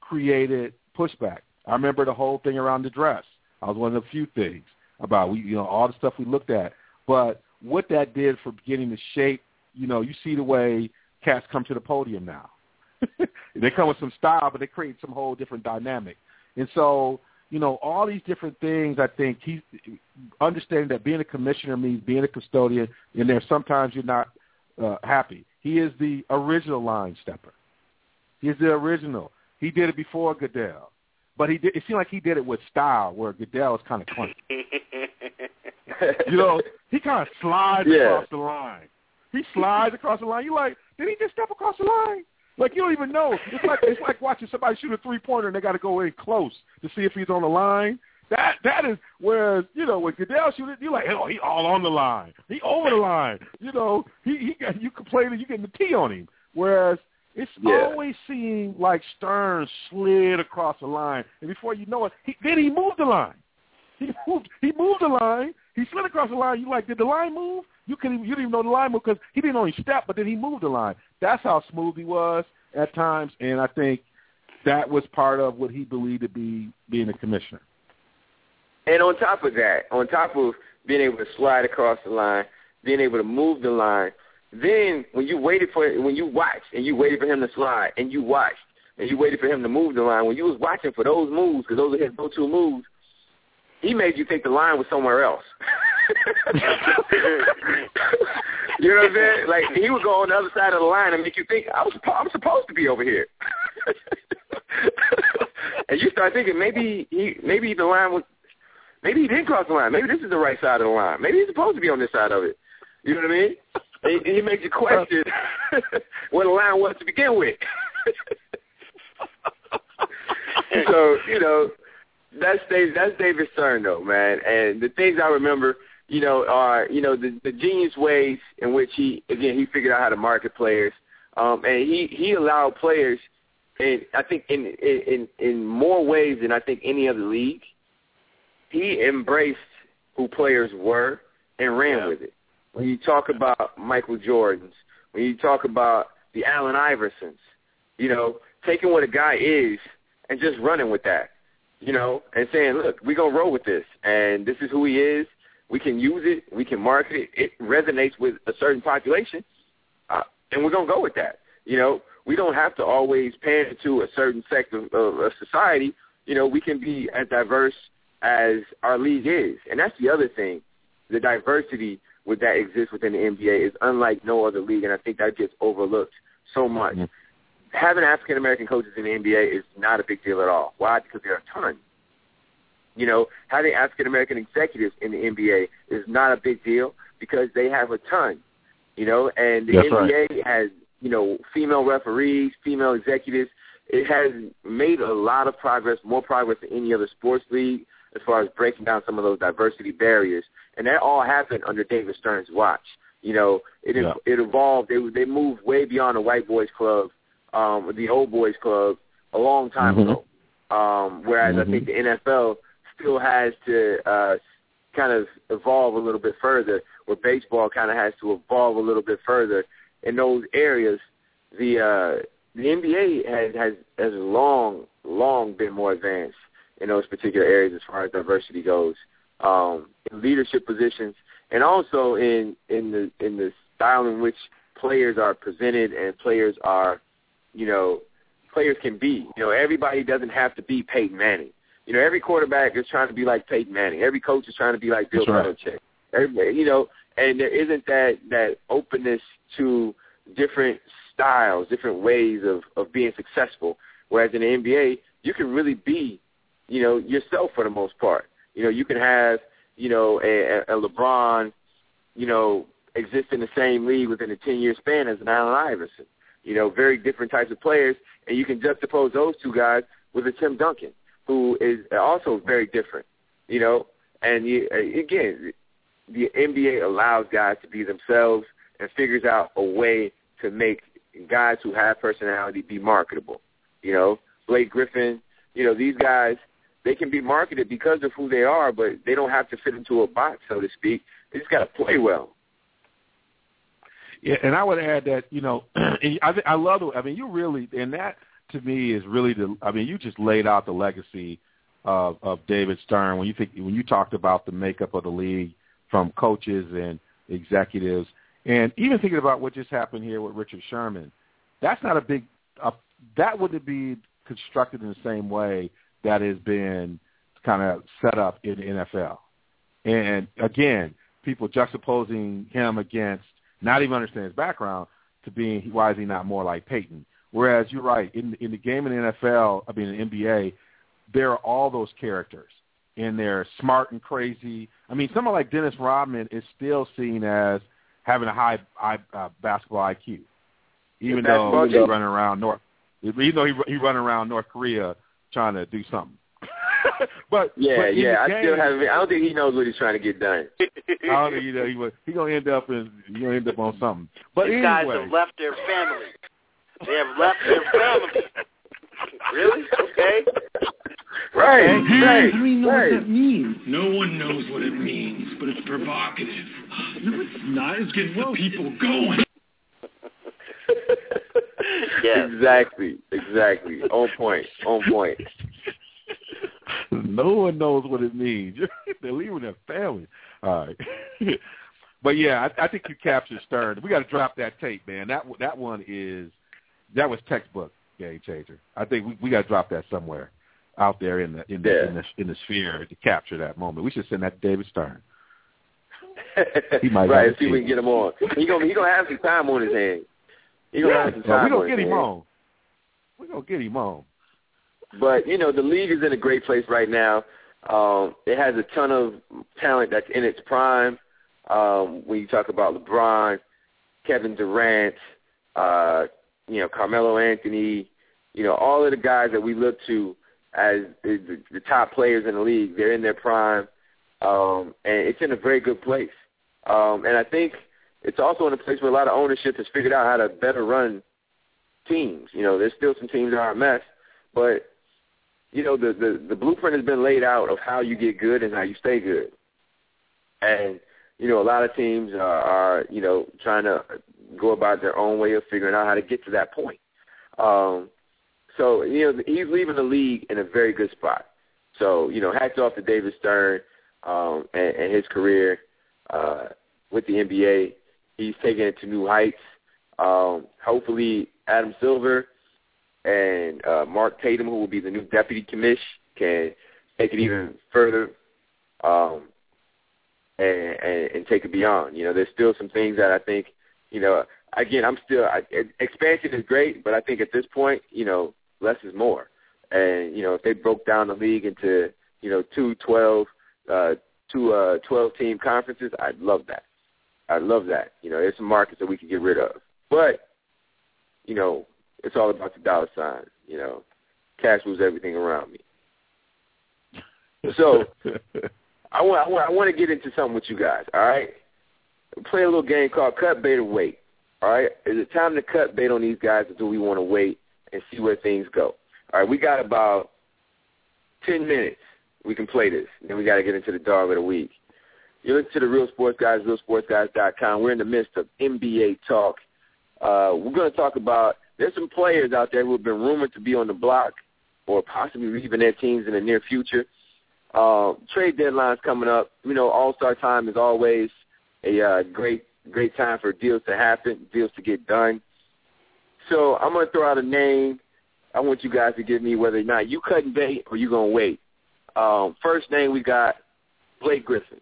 created pushback. I remember the whole thing around the dress. I was one of the few things about we you know all the stuff we looked at. But what that did for beginning to shape, you know, you see the way cats come to the podium now. they come with some style, but they create some whole different dynamic. And so, you know, all these different things. I think he's understanding that being a commissioner means being a custodian, and there sometimes you're not uh, happy. He is the original line stepper. He's the original. He did it before Goodell. But he did, it seemed like he did it with style, where Goodell was kind of clunky. you know, he kind of slides yeah. across the line. He slides across the line. You're like, did he just step across the line? Like you don't even know. It's like it's like watching somebody shoot a three pointer and they got to go in close to see if he's on the line. That that is whereas you know when Goodell shoot it, you're like, oh, he all on the line. He over the line. You know, he he got you complaining, you getting the T on him. Whereas it's yeah. always seemed like Stern slid across the line, and before you know it, he, then he moved the line. He moved. He moved the line. He slid across the line. You like, did the line move? You can you didn't even know the line moved because he didn't only step, but then he moved the line. That's how smooth he was at times, and I think that was part of what he believed to be being a commissioner. And on top of that, on top of being able to slide across the line, being able to move the line, then when you waited for when you watched and you waited for him to slide and you watched, and you waited for him to move the line. When you was watching for those moves, because those are his go-to moves, he made you think the line was somewhere else. you know what I'm saying? Like he would go on the other side of the line and make you think I was I'm supposed to be over here. and you start thinking maybe he maybe the line was maybe he didn't cross the line. Maybe this is the right side of the line. Maybe he's supposed to be on this side of it. You know what I mean? He, he makes you question what the line was to begin with. so you know that's Dave. That's David Stern, though, man. And the things I remember, you know, are you know the the genius ways in which he again he figured out how to market players, um, and he he allowed players, and I think in in in more ways than I think any other league, he embraced who players were and ran Yeah. with it. When you talk about Michael Jordans, when you talk about the Allen Iversons, you know, taking what a guy is and just running with that, you know, and saying, look, we're going to roll with this, and this is who he is. We can use it. We can market it. It resonates with a certain population, uh, and we're going to go with that. You know, we don't have to always pander to a certain sector of, of, of society. You know, we can be as diverse as our league is. And that's the other thing. The diversity with that exists within the NBA is unlike no other league, and I think that gets overlooked so much. Mm-hmm. Having African American coaches in the NBA is not a big deal at all. Why? Because there are a ton. You know, having African American executives in the NBA is not a big deal because they have a ton. You know, and the That's NBA has you know female referees, female executives. It has made a lot of progress, more progress than any other sports league as far as breaking down some of those diversity barriers. And that all happened under David Stern's watch. You know, it Yeah. it evolved. They they moved way beyond the white boys club, um, the old boys club, a long time Mhm. ago. Um, whereas I Mhm. think the NFL still has to uh, kind of evolve a little bit further, where baseball kind of has to evolve a little bit further in those areas. The uh, the NBA has has has long long been more advanced in those particular areas as far as diversity goes, um, in leadership positions, and also in in the in the style in which players are presented and players are, you know, players can be. You know, everybody doesn't have to be Peyton Manning. You know, every quarterback is trying to be like Peyton Manning. Every coach is trying to be like Bill right. Belichick. Everybody, you know, and there isn't that that openness to different styles, different ways of of being successful. Whereas in the NBA, you can really be, you know, yourself for the most part. You know, you can have, you know, a, a LeBron, you know, exist in the same league within a ten year span as an Allen Iverson. You know, very different types of players, and you can juxtapose those two guys with a Tim Duncan, who is also very different. You know, and you, uh, again, the NBA allows guys to be themselves and figures out a way to make guys who have personality be marketable. You know, Blake Griffin, you know, these guys, they can be marketed because of who they are, but they don't have to fit into a box, so to speak. They just got to play well. Yeah, and I would add that you know, I I love. I mean, you really, and that to me is really the. I mean, you just laid out the legacy of of David Stern when you think when you talked about the makeup of the league from coaches and executives, and even thinking about what just happened here with Richard Sherman. That's not a big. Uh, that wouldn't be constructed in the same way that has been kind of set up in the NFL. And again, people juxtaposing him against not even understanding his background to being why is he not more like Peyton? Whereas you're right in in the game in the NFL, I mean in the NBA, there are all those characters, and they're smart and crazy. I mean, someone like Dennis Rodman is still seen as having a high, high uh, basketball IQ, even though he's running around North, even though he he running around North Korea trying to do something. but Yeah, but yeah. the I still haven't. I don't think he knows what he's trying to get done. I don't think you know he was. He gonna end up in. He gonna end up on something. But These guys anyway, have left their family. They have left their family. really? Okay. Right, Okay. right, I don't know right. what that means. No one knows what it means, but it's provocative. No, it's not. It gets the people going. Yes. Exactly, exactly. On point, on point. no one knows what it means. They're leaving their family. All right. but yeah, I, I think you captured Stern. We got to drop that tape, man. That that one is that was textbook. game changer. I think we, we got to drop that somewhere out there in the in the, Yeah. in the in the sphere to capture that moment. We should send that to David Stern. He might right, see if we can get him on. He gonna he gonna have some time on his hands. Gonna Yeah, have some well, time. we gonna get him hands. on. We gonna get him on. But you know, the league is in a great place right now. Um, it has a ton of talent that's in its prime. Um, when you talk about LeBron, Kevin Durant, uh, you know, Carmelo Anthony, you know, all of the guys that we look to as the, the top players in the league, they're in their prime, um, and it's in a very good place. Um, and I think it's also in a place where a lot of ownership has figured out how to better run teams. You know, there's still some teams that are a mess, but you know, the, the the blueprint has been laid out of how you get good and how you stay good. And you know, a lot of teams are, are you know trying to go about their own way of figuring out how to get to that point. Um, so you know, he's leaving the league in a very good spot. So you know, hats off to David Stern um, and, and his career uh, with the NBA. He's taking it to new heights. Um, hopefully, Adam Silver and uh, Mark Tatum, who will be the new deputy commish, can take it even further um, and, and, and take it beyond. You know, there's still some things that I think, you know, again, I'm still I, expansion is great, but I think at this point, you know, less is more. And you know, if they broke down the league into you know two twelve, uh, two uh, twelve team conferences, I'd love that. I'd love that. You know, there's some markets that we could get rid of, but you know, it's all about the dollar sign. You know, cash moves everything around me. So I want I want I want to get into something with you guys. All right, play a little game called cut bait or wait. All right, is it time to cut bait on these guys, or do we want to wait and see where things go? All right, we got about ten minutes. We can play this. Then we got to get into the dog of the week. You listen to the Real Sports Guys, RealSportsGuys.com. We're in the midst of NBA talk. Uh, we're going to talk about there's some players out there who have been rumored to be on the block or possibly leaving their teams in the near future. Uh, trade deadlines coming up. You know, All Star time is always a uh, great great time for deals to happen, deals to get done. So I'm going to throw out a name. I want you guys to give me whether or not you cutting bait or you going to wait. Um, first name we got Blake Griffin.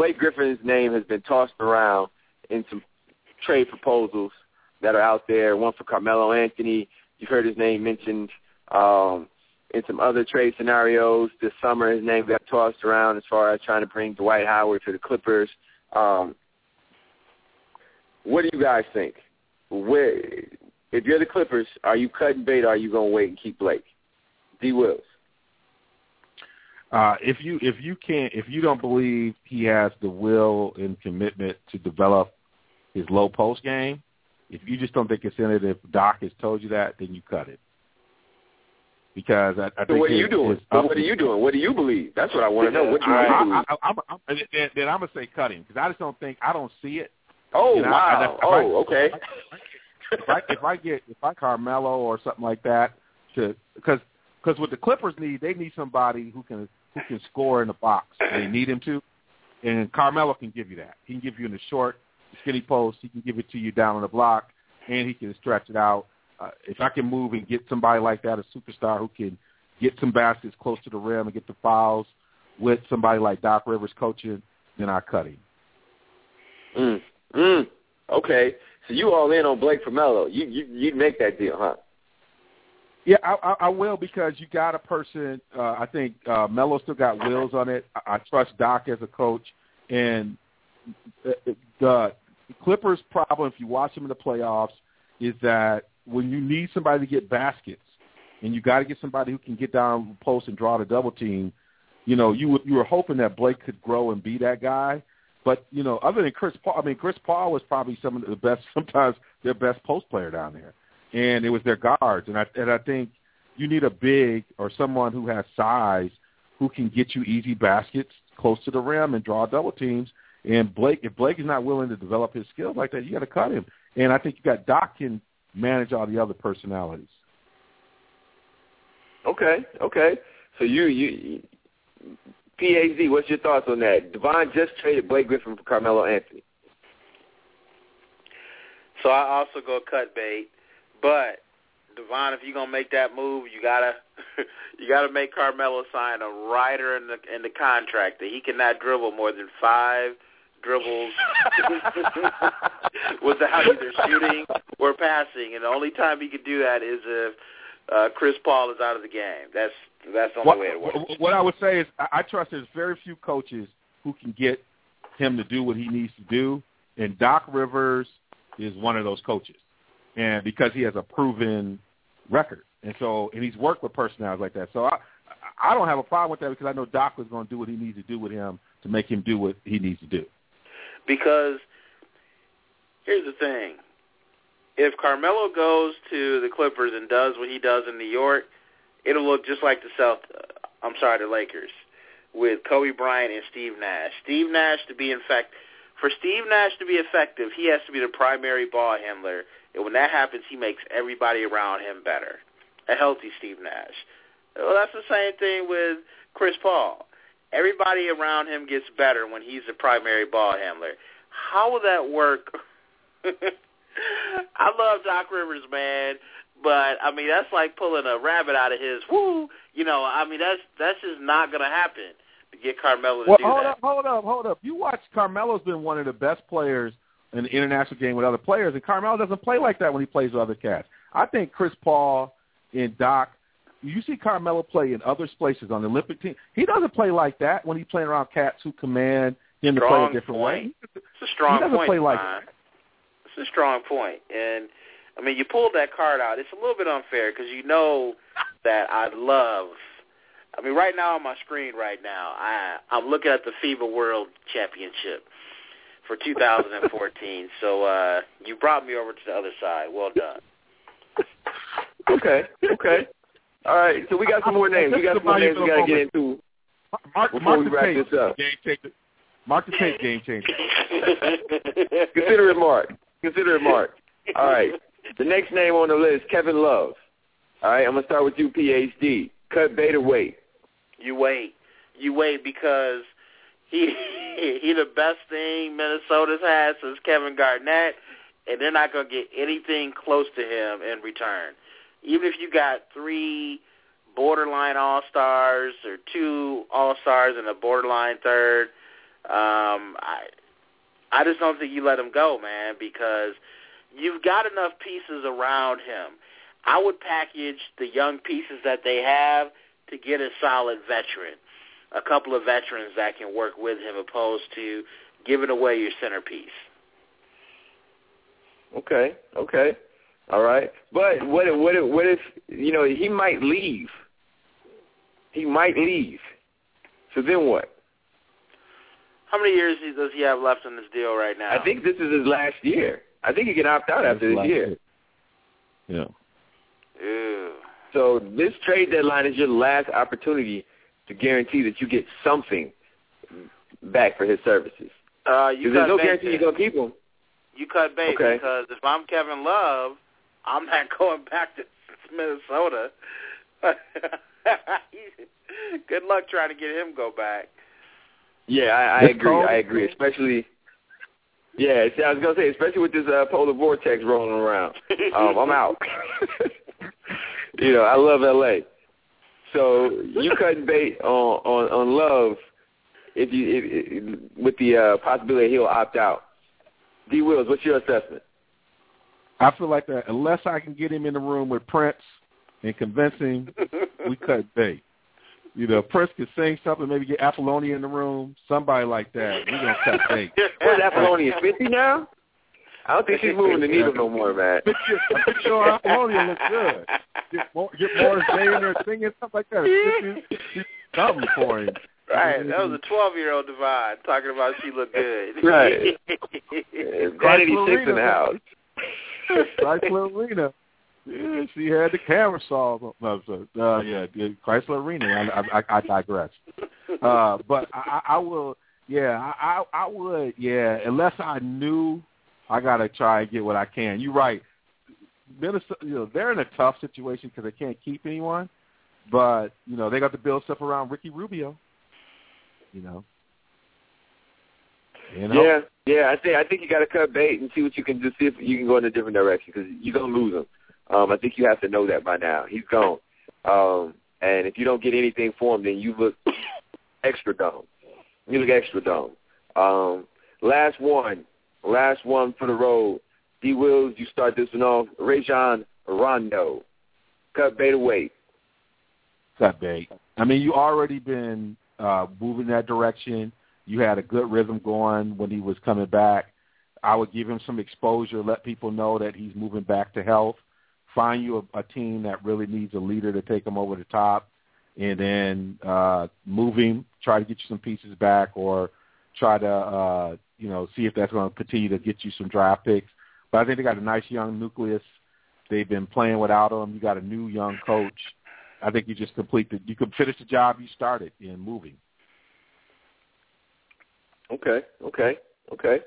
Blake Griffin's name has been tossed around in some trade proposals that are out there. One for Carmelo Anthony. You've heard his name mentioned um, in some other trade scenarios this summer. His name got tossed around as far as trying to bring Dwight Howard to the Clippers. Um, what do you guys think? Where, if you're the Clippers, are you cutting bait or are you going to wait and keep Blake? D. Wills. Uh, if you if you can't if you don't believe he has the will and commitment to develop his low post game, if you just don't think it's in it, if Doc has told you that, then you cut it. Because I, I So think what are you doing? So what are you doing? What do you believe? That's what I want to know. What do you I, believe? I, I, I'm, I'm, then, then I'm gonna say cut him because I just don't think I don't see it. Oh You know, wow! I- I- oh okay. if I if I get if I Carmelo or something like that to because because what the Clippers need they need somebody who can who can score in the box they need him to, and Carmelo can give you that. He can give you in the short, skinny post. He can give it to you down on the block, and he can stretch it out. Uh, if I can move and get somebody like that, a superstar who can get some baskets close to the rim and get the fouls with somebody like Doc Rivers coaching, then I cut him. Mm. Mm. Okay. So you all in on Blake Mello? You you you'd make that deal, huh? Yeah, I, I, will because you got a person. Uh, I think uh, Melo still got wheels on it. I, I trust Doc as a coach, and the, the Clippers' problem, if you watch them in the playoffs, is that when you need somebody to get baskets, and you got to get somebody who can get down post and draw the double team, you know, you you were hoping that Blake could grow and be that guy. But you know, other than Chris Paul, I mean, Chris Paul was probably some of the best, sometimes their best post player down there and it was their guards. And I and I think you need a big or someone who has size who can get you easy baskets close to the rim and draw double teams. And Blake, if Blake is not willing to develop his skills like that, you got to cut him. And I think you got Doc can manage all the other personalities. Okay. Okay. So you you. PAZ, what's your thoughts on that? Devon just traded Blake Griffin for Carmelo Anthony. So I also go cut bait, but Devon, if you're gonna make that move, you gotta you gotta make Carmelo sign a rider in the in the contract that he cannot dribble more than five dribbles without either shooting or passing, and the only time he could do that is if uh, Chris Paul is out of the game. That's that's the only what, way it works. What I would say is, I, I trust there's very few coaches who can get him to do what he needs to do, and Doc Rivers is one of those coaches, and because he has a proven record, and so and he's worked with personalities like that, so I I don't have a problem with that because I know Doc was going to do what he needs to do with him to make him do what he needs to do. Because here's the thing. If Carmelo goes to the Clippers and does what he does in New York, it'll look just like the South uh, I'm sorry, the Lakers with Kobe Bryant and Steve Nash. Steve Nash to be in fact for Steve Nash to be effective, he has to be the primary ball handler. And when that happens, he makes everybody around him better. A healthy Steve Nash. Well, that's the same thing with Chris Paul. Everybody around him gets better when he's the primary ball handler. How will that work? I love Doc Rivers, man, but I mean that's like pulling a rabbit out of his woo. You know, I mean that's that's just not gonna happen to get Carmelo to well, do hold that. up, hold up, hold up. You watch Carmelo's been one of the best players in the international game with other players, and Carmelo doesn't play like that when he plays with other cats. I think Chris Paul and Doc. You see Carmelo play in other places on the Olympic team. He doesn't play like that when he's playing around cats who command him to play a different point. way. It's a strong he doesn't point. play like Devon. It's a strong point. point, and I mean you pulled that card out. It's a little bit unfair because you know that I love. I mean, right now on my screen, right now, I I'm looking at the FIBA World Championship for 2014. so uh you brought me over to the other side. Well done. Okay, okay. All right, so we got some more names. We got some more names we got to get into Mark, before mark we the wrap tape, this up. Game changer. Mark the tape, game changer. Consider it Mark. Consider it Mark. All right. The next name on the list, Kevin Love. All right, I'm gonna start with you, PhD. Cut bait or wait. You wait. You wait because he he the best thing Minnesota's had since Kevin Garnett, and they're not gonna get anything close to him in return. Even if you got three borderline all stars or two all stars and a borderline third, um, I I just don't think you let him go, man, because you've got enough pieces around him. I would package the young pieces that they have to get a solid veteran, a couple of veterans that can work with him, opposed to giving away your centerpiece. Okay, okay, all right. But what if, what if, what if you know he might leave? He might leave. So then what? How many years does he have left on this deal right now? I think this is his last year. I think he can opt out after this last year. Yeah. Ew. So this trade deadline is your last opportunity to guarantee that you get something back for his services. Uh, you Because there's cut no guarantee then. you're gonna keep him. You cut bait Okay. because if I'm Kevin Love, I'm not going back to Minnesota. Good luck trying to get him go back. Yeah, I, I agree. cold. I agree. Especially, yeah, see, I was gonna say, especially with this uh, polar vortex rolling around. Um, I'm out. you know, I love LA. So you cutting bait on on on love if you if, if, with the uh, possibility he'll opt out. D. Wills, what's your assessment? I feel like that unless I can get him in the room with Prince and convince him, we cut bait. You know, Prince could sing something, maybe get Apollonia in the room, somebody like that. We're gonna cut bait. What's Apollonia? Fifty now? I don't think she's moving the needle no more, man. A picture of Apollonia looks good. Get, more, get Morris Day in there singing something like that. It's something for him. Right, that was a 12-year-old Divine talking about she looked good. Right. Vanity Six in the house. Chrysler Arena. Yeah, she had the camera saw. No, so, uh, yeah, Chrysler Arena. I, I, I digress. Uh, but I, I will. Yeah, I I would. Yeah, unless I knew, I gotta try and get what I can. You're right. Minnesota, you know, they're in a tough situation because they can't keep anyone. But you know, they got to build stuff around Ricky Rubio. You know. You know? Yeah, yeah. I think I think you got to cut bait and see what you can do. See if you can go in a different direction because you're gonna lose him. Um, I think you have to know that by now. He's gone. Um, and if you don't get anything for him, then you look extra dumb. You look extra dumb. Um, last one. Last one for the road. D. Wills, you start this one off. Rajon Rondo. Cut bait away. Cut bait. I mean, you already been uh, moving that direction. You had a good rhythm going when he was coming back. I would give him some exposure, let people know that he's moving back to health. Find you a, a team that really needs a leader to take him over the top, and then uh, move him. Try to get you some pieces back, or try to uh, you know see if that's going to continue to get you some draft picks. But I think they got a nice young nucleus. They've been playing without him. You got a new young coach. I think you just complete the you can finish the job you started in moving. Okay, okay, okay.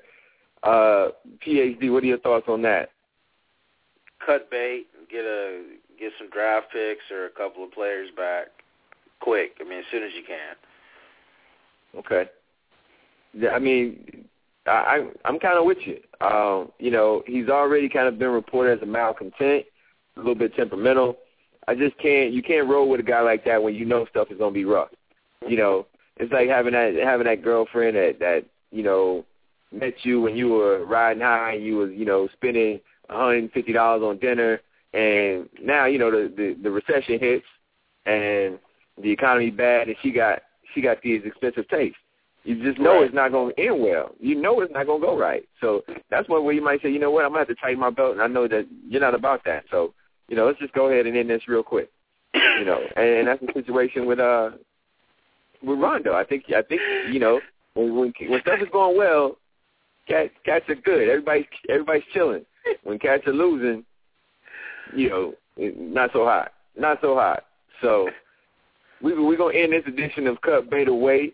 Uh, PhD, what are your thoughts on that? Cut bait, get a get some draft picks or a couple of players back quick. I mean, as soon as you can. Okay. Yeah, I mean, I, I'm kind of with you. Um, you know, he's already kind of been reported as a malcontent, a little bit temperamental. I just can't. You can't roll with a guy like that when you know stuff is gonna be rough. You know, it's like having that having that girlfriend that that you know met you when you were riding high and you was you know spending one hundred and fifty dollars on dinner, and now you know the, the the recession hits and the economy bad, and she got she got these expensive tastes. You just know right. it's not going to end well. You know it's not going to go right. So that's one where you might say, you know what, I'm going to have to tighten my belt, and I know that you're not about that. So, you know, let's just go ahead and end this real quick. You know, and, and that's the situation with uh with Rondo. I think I think you know when when, when stuff is going well, cats cats are good. Everybody everybody's chilling. When cats are losing, you know, not so hot, not so hot. So we we're gonna end this edition of Cut Bait Away.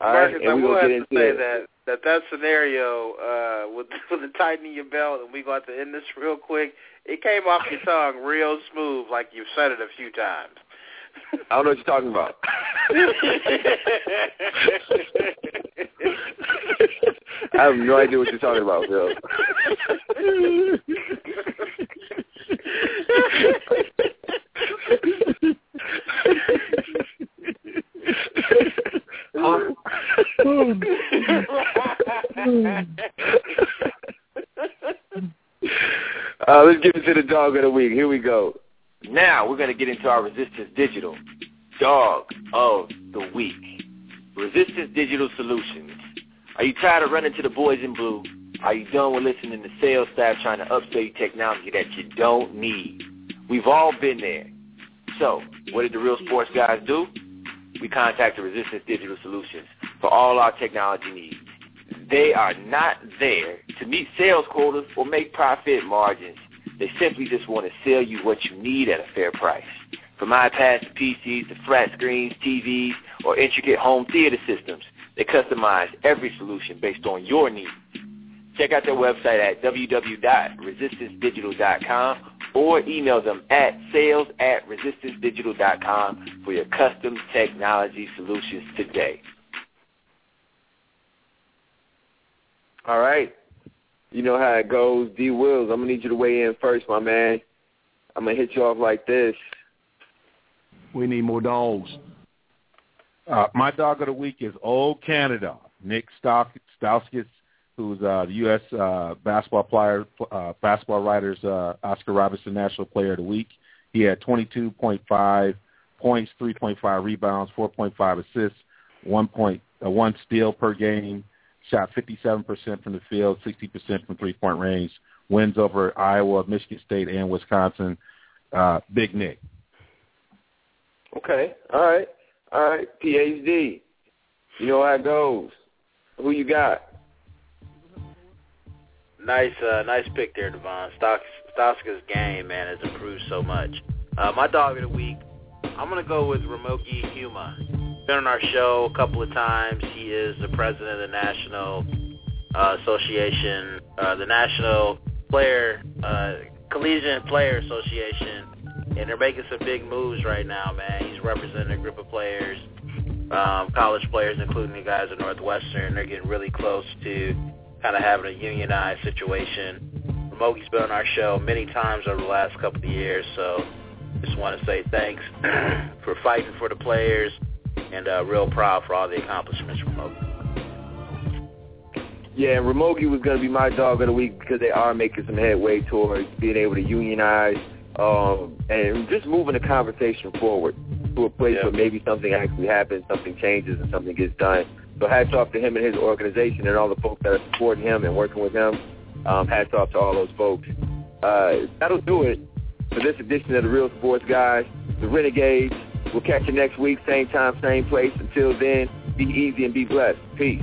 All Marcus, right, and I we're will have get to say it. that that that scenario uh, with with the tightening your belt, and we got to end this real quick. It came off your tongue real smooth, like you've said it a few times. I don't know what you're talking about. I have no idea what you're talking about, Bill. Uh, let's get into the dog of the week. Here we go. Now we're going to get into our Resistance Digital Dog of the Week. Resistance Digital Solutions. Are you tired of running to the boys in blue? Are you done with listening to sales staff trying to upsell you technology that you don't need? We've all been there. So, what did the real sports guys do? We contacted Resistance Digital Solutions for all our technology needs. They are not there to meet sales quotas or make profit margins. They simply just want to sell you what you need at a fair price. From iPads to PCs to flat screens, TVs, or intricate home theater systems, they customize every solution based on your needs. Check out their website at www.resistancedigital.com or email them at sales at resistancedigital.com for your custom technology solutions today. All right. You know how it goes. D Wills, I'm going to need you to weigh in first, my man. I'm going to hit you off like this. We need more dogs. Uh, my dog of the week is Old Canada, Nick Stauskas, who's uh, the U.S. Uh, basketball player, uh, basketball writers uh, Oscar Robertson National Player of the Week. He had 22.5 points, 3.5 rebounds, 4.5 assists, one point, uh, one steal per game. Shot 57% from the field, 60% from three-point range. Wins over Iowa, Michigan State, and Wisconsin. Uh, Big Nick. Okay. All right. All right. PhD. You know how it goes. Who you got? Nice, uh, nice pick there, Devon. Stauskas' game, man, has improved so much. Uh, my dog of the week, I'm gonna go with Ramogi Huma. Been on our show a couple of times. He is the president of the National uh, Association, uh, the National Player uh, Collegiate Player Association, and they're making some big moves right now, man. He's representing a group of players, um, college players, including the guys at Northwestern. They're getting really close to kind of having a unionized situation. Ramogi's been on our show many times over the last couple of years, so just want to say thanks for fighting for the players and uh, real proud for all the accomplishments, Ramogi. Yeah, and Ramogi was going to be my dog of the week because they are making some headway towards being able to unionize um, and just moving the conversation forward to a place yeah. where maybe something actually happens, something changes, and something gets done. So hats off to him and his organization and all the folks that are supporting him and working with him. Um, hats off to all those folks. Uh, that'll do it for this edition of the Real Sports Guys, the Renegades. We'll catch you next week, same time, same place. Until then, be easy and be blessed. Peace.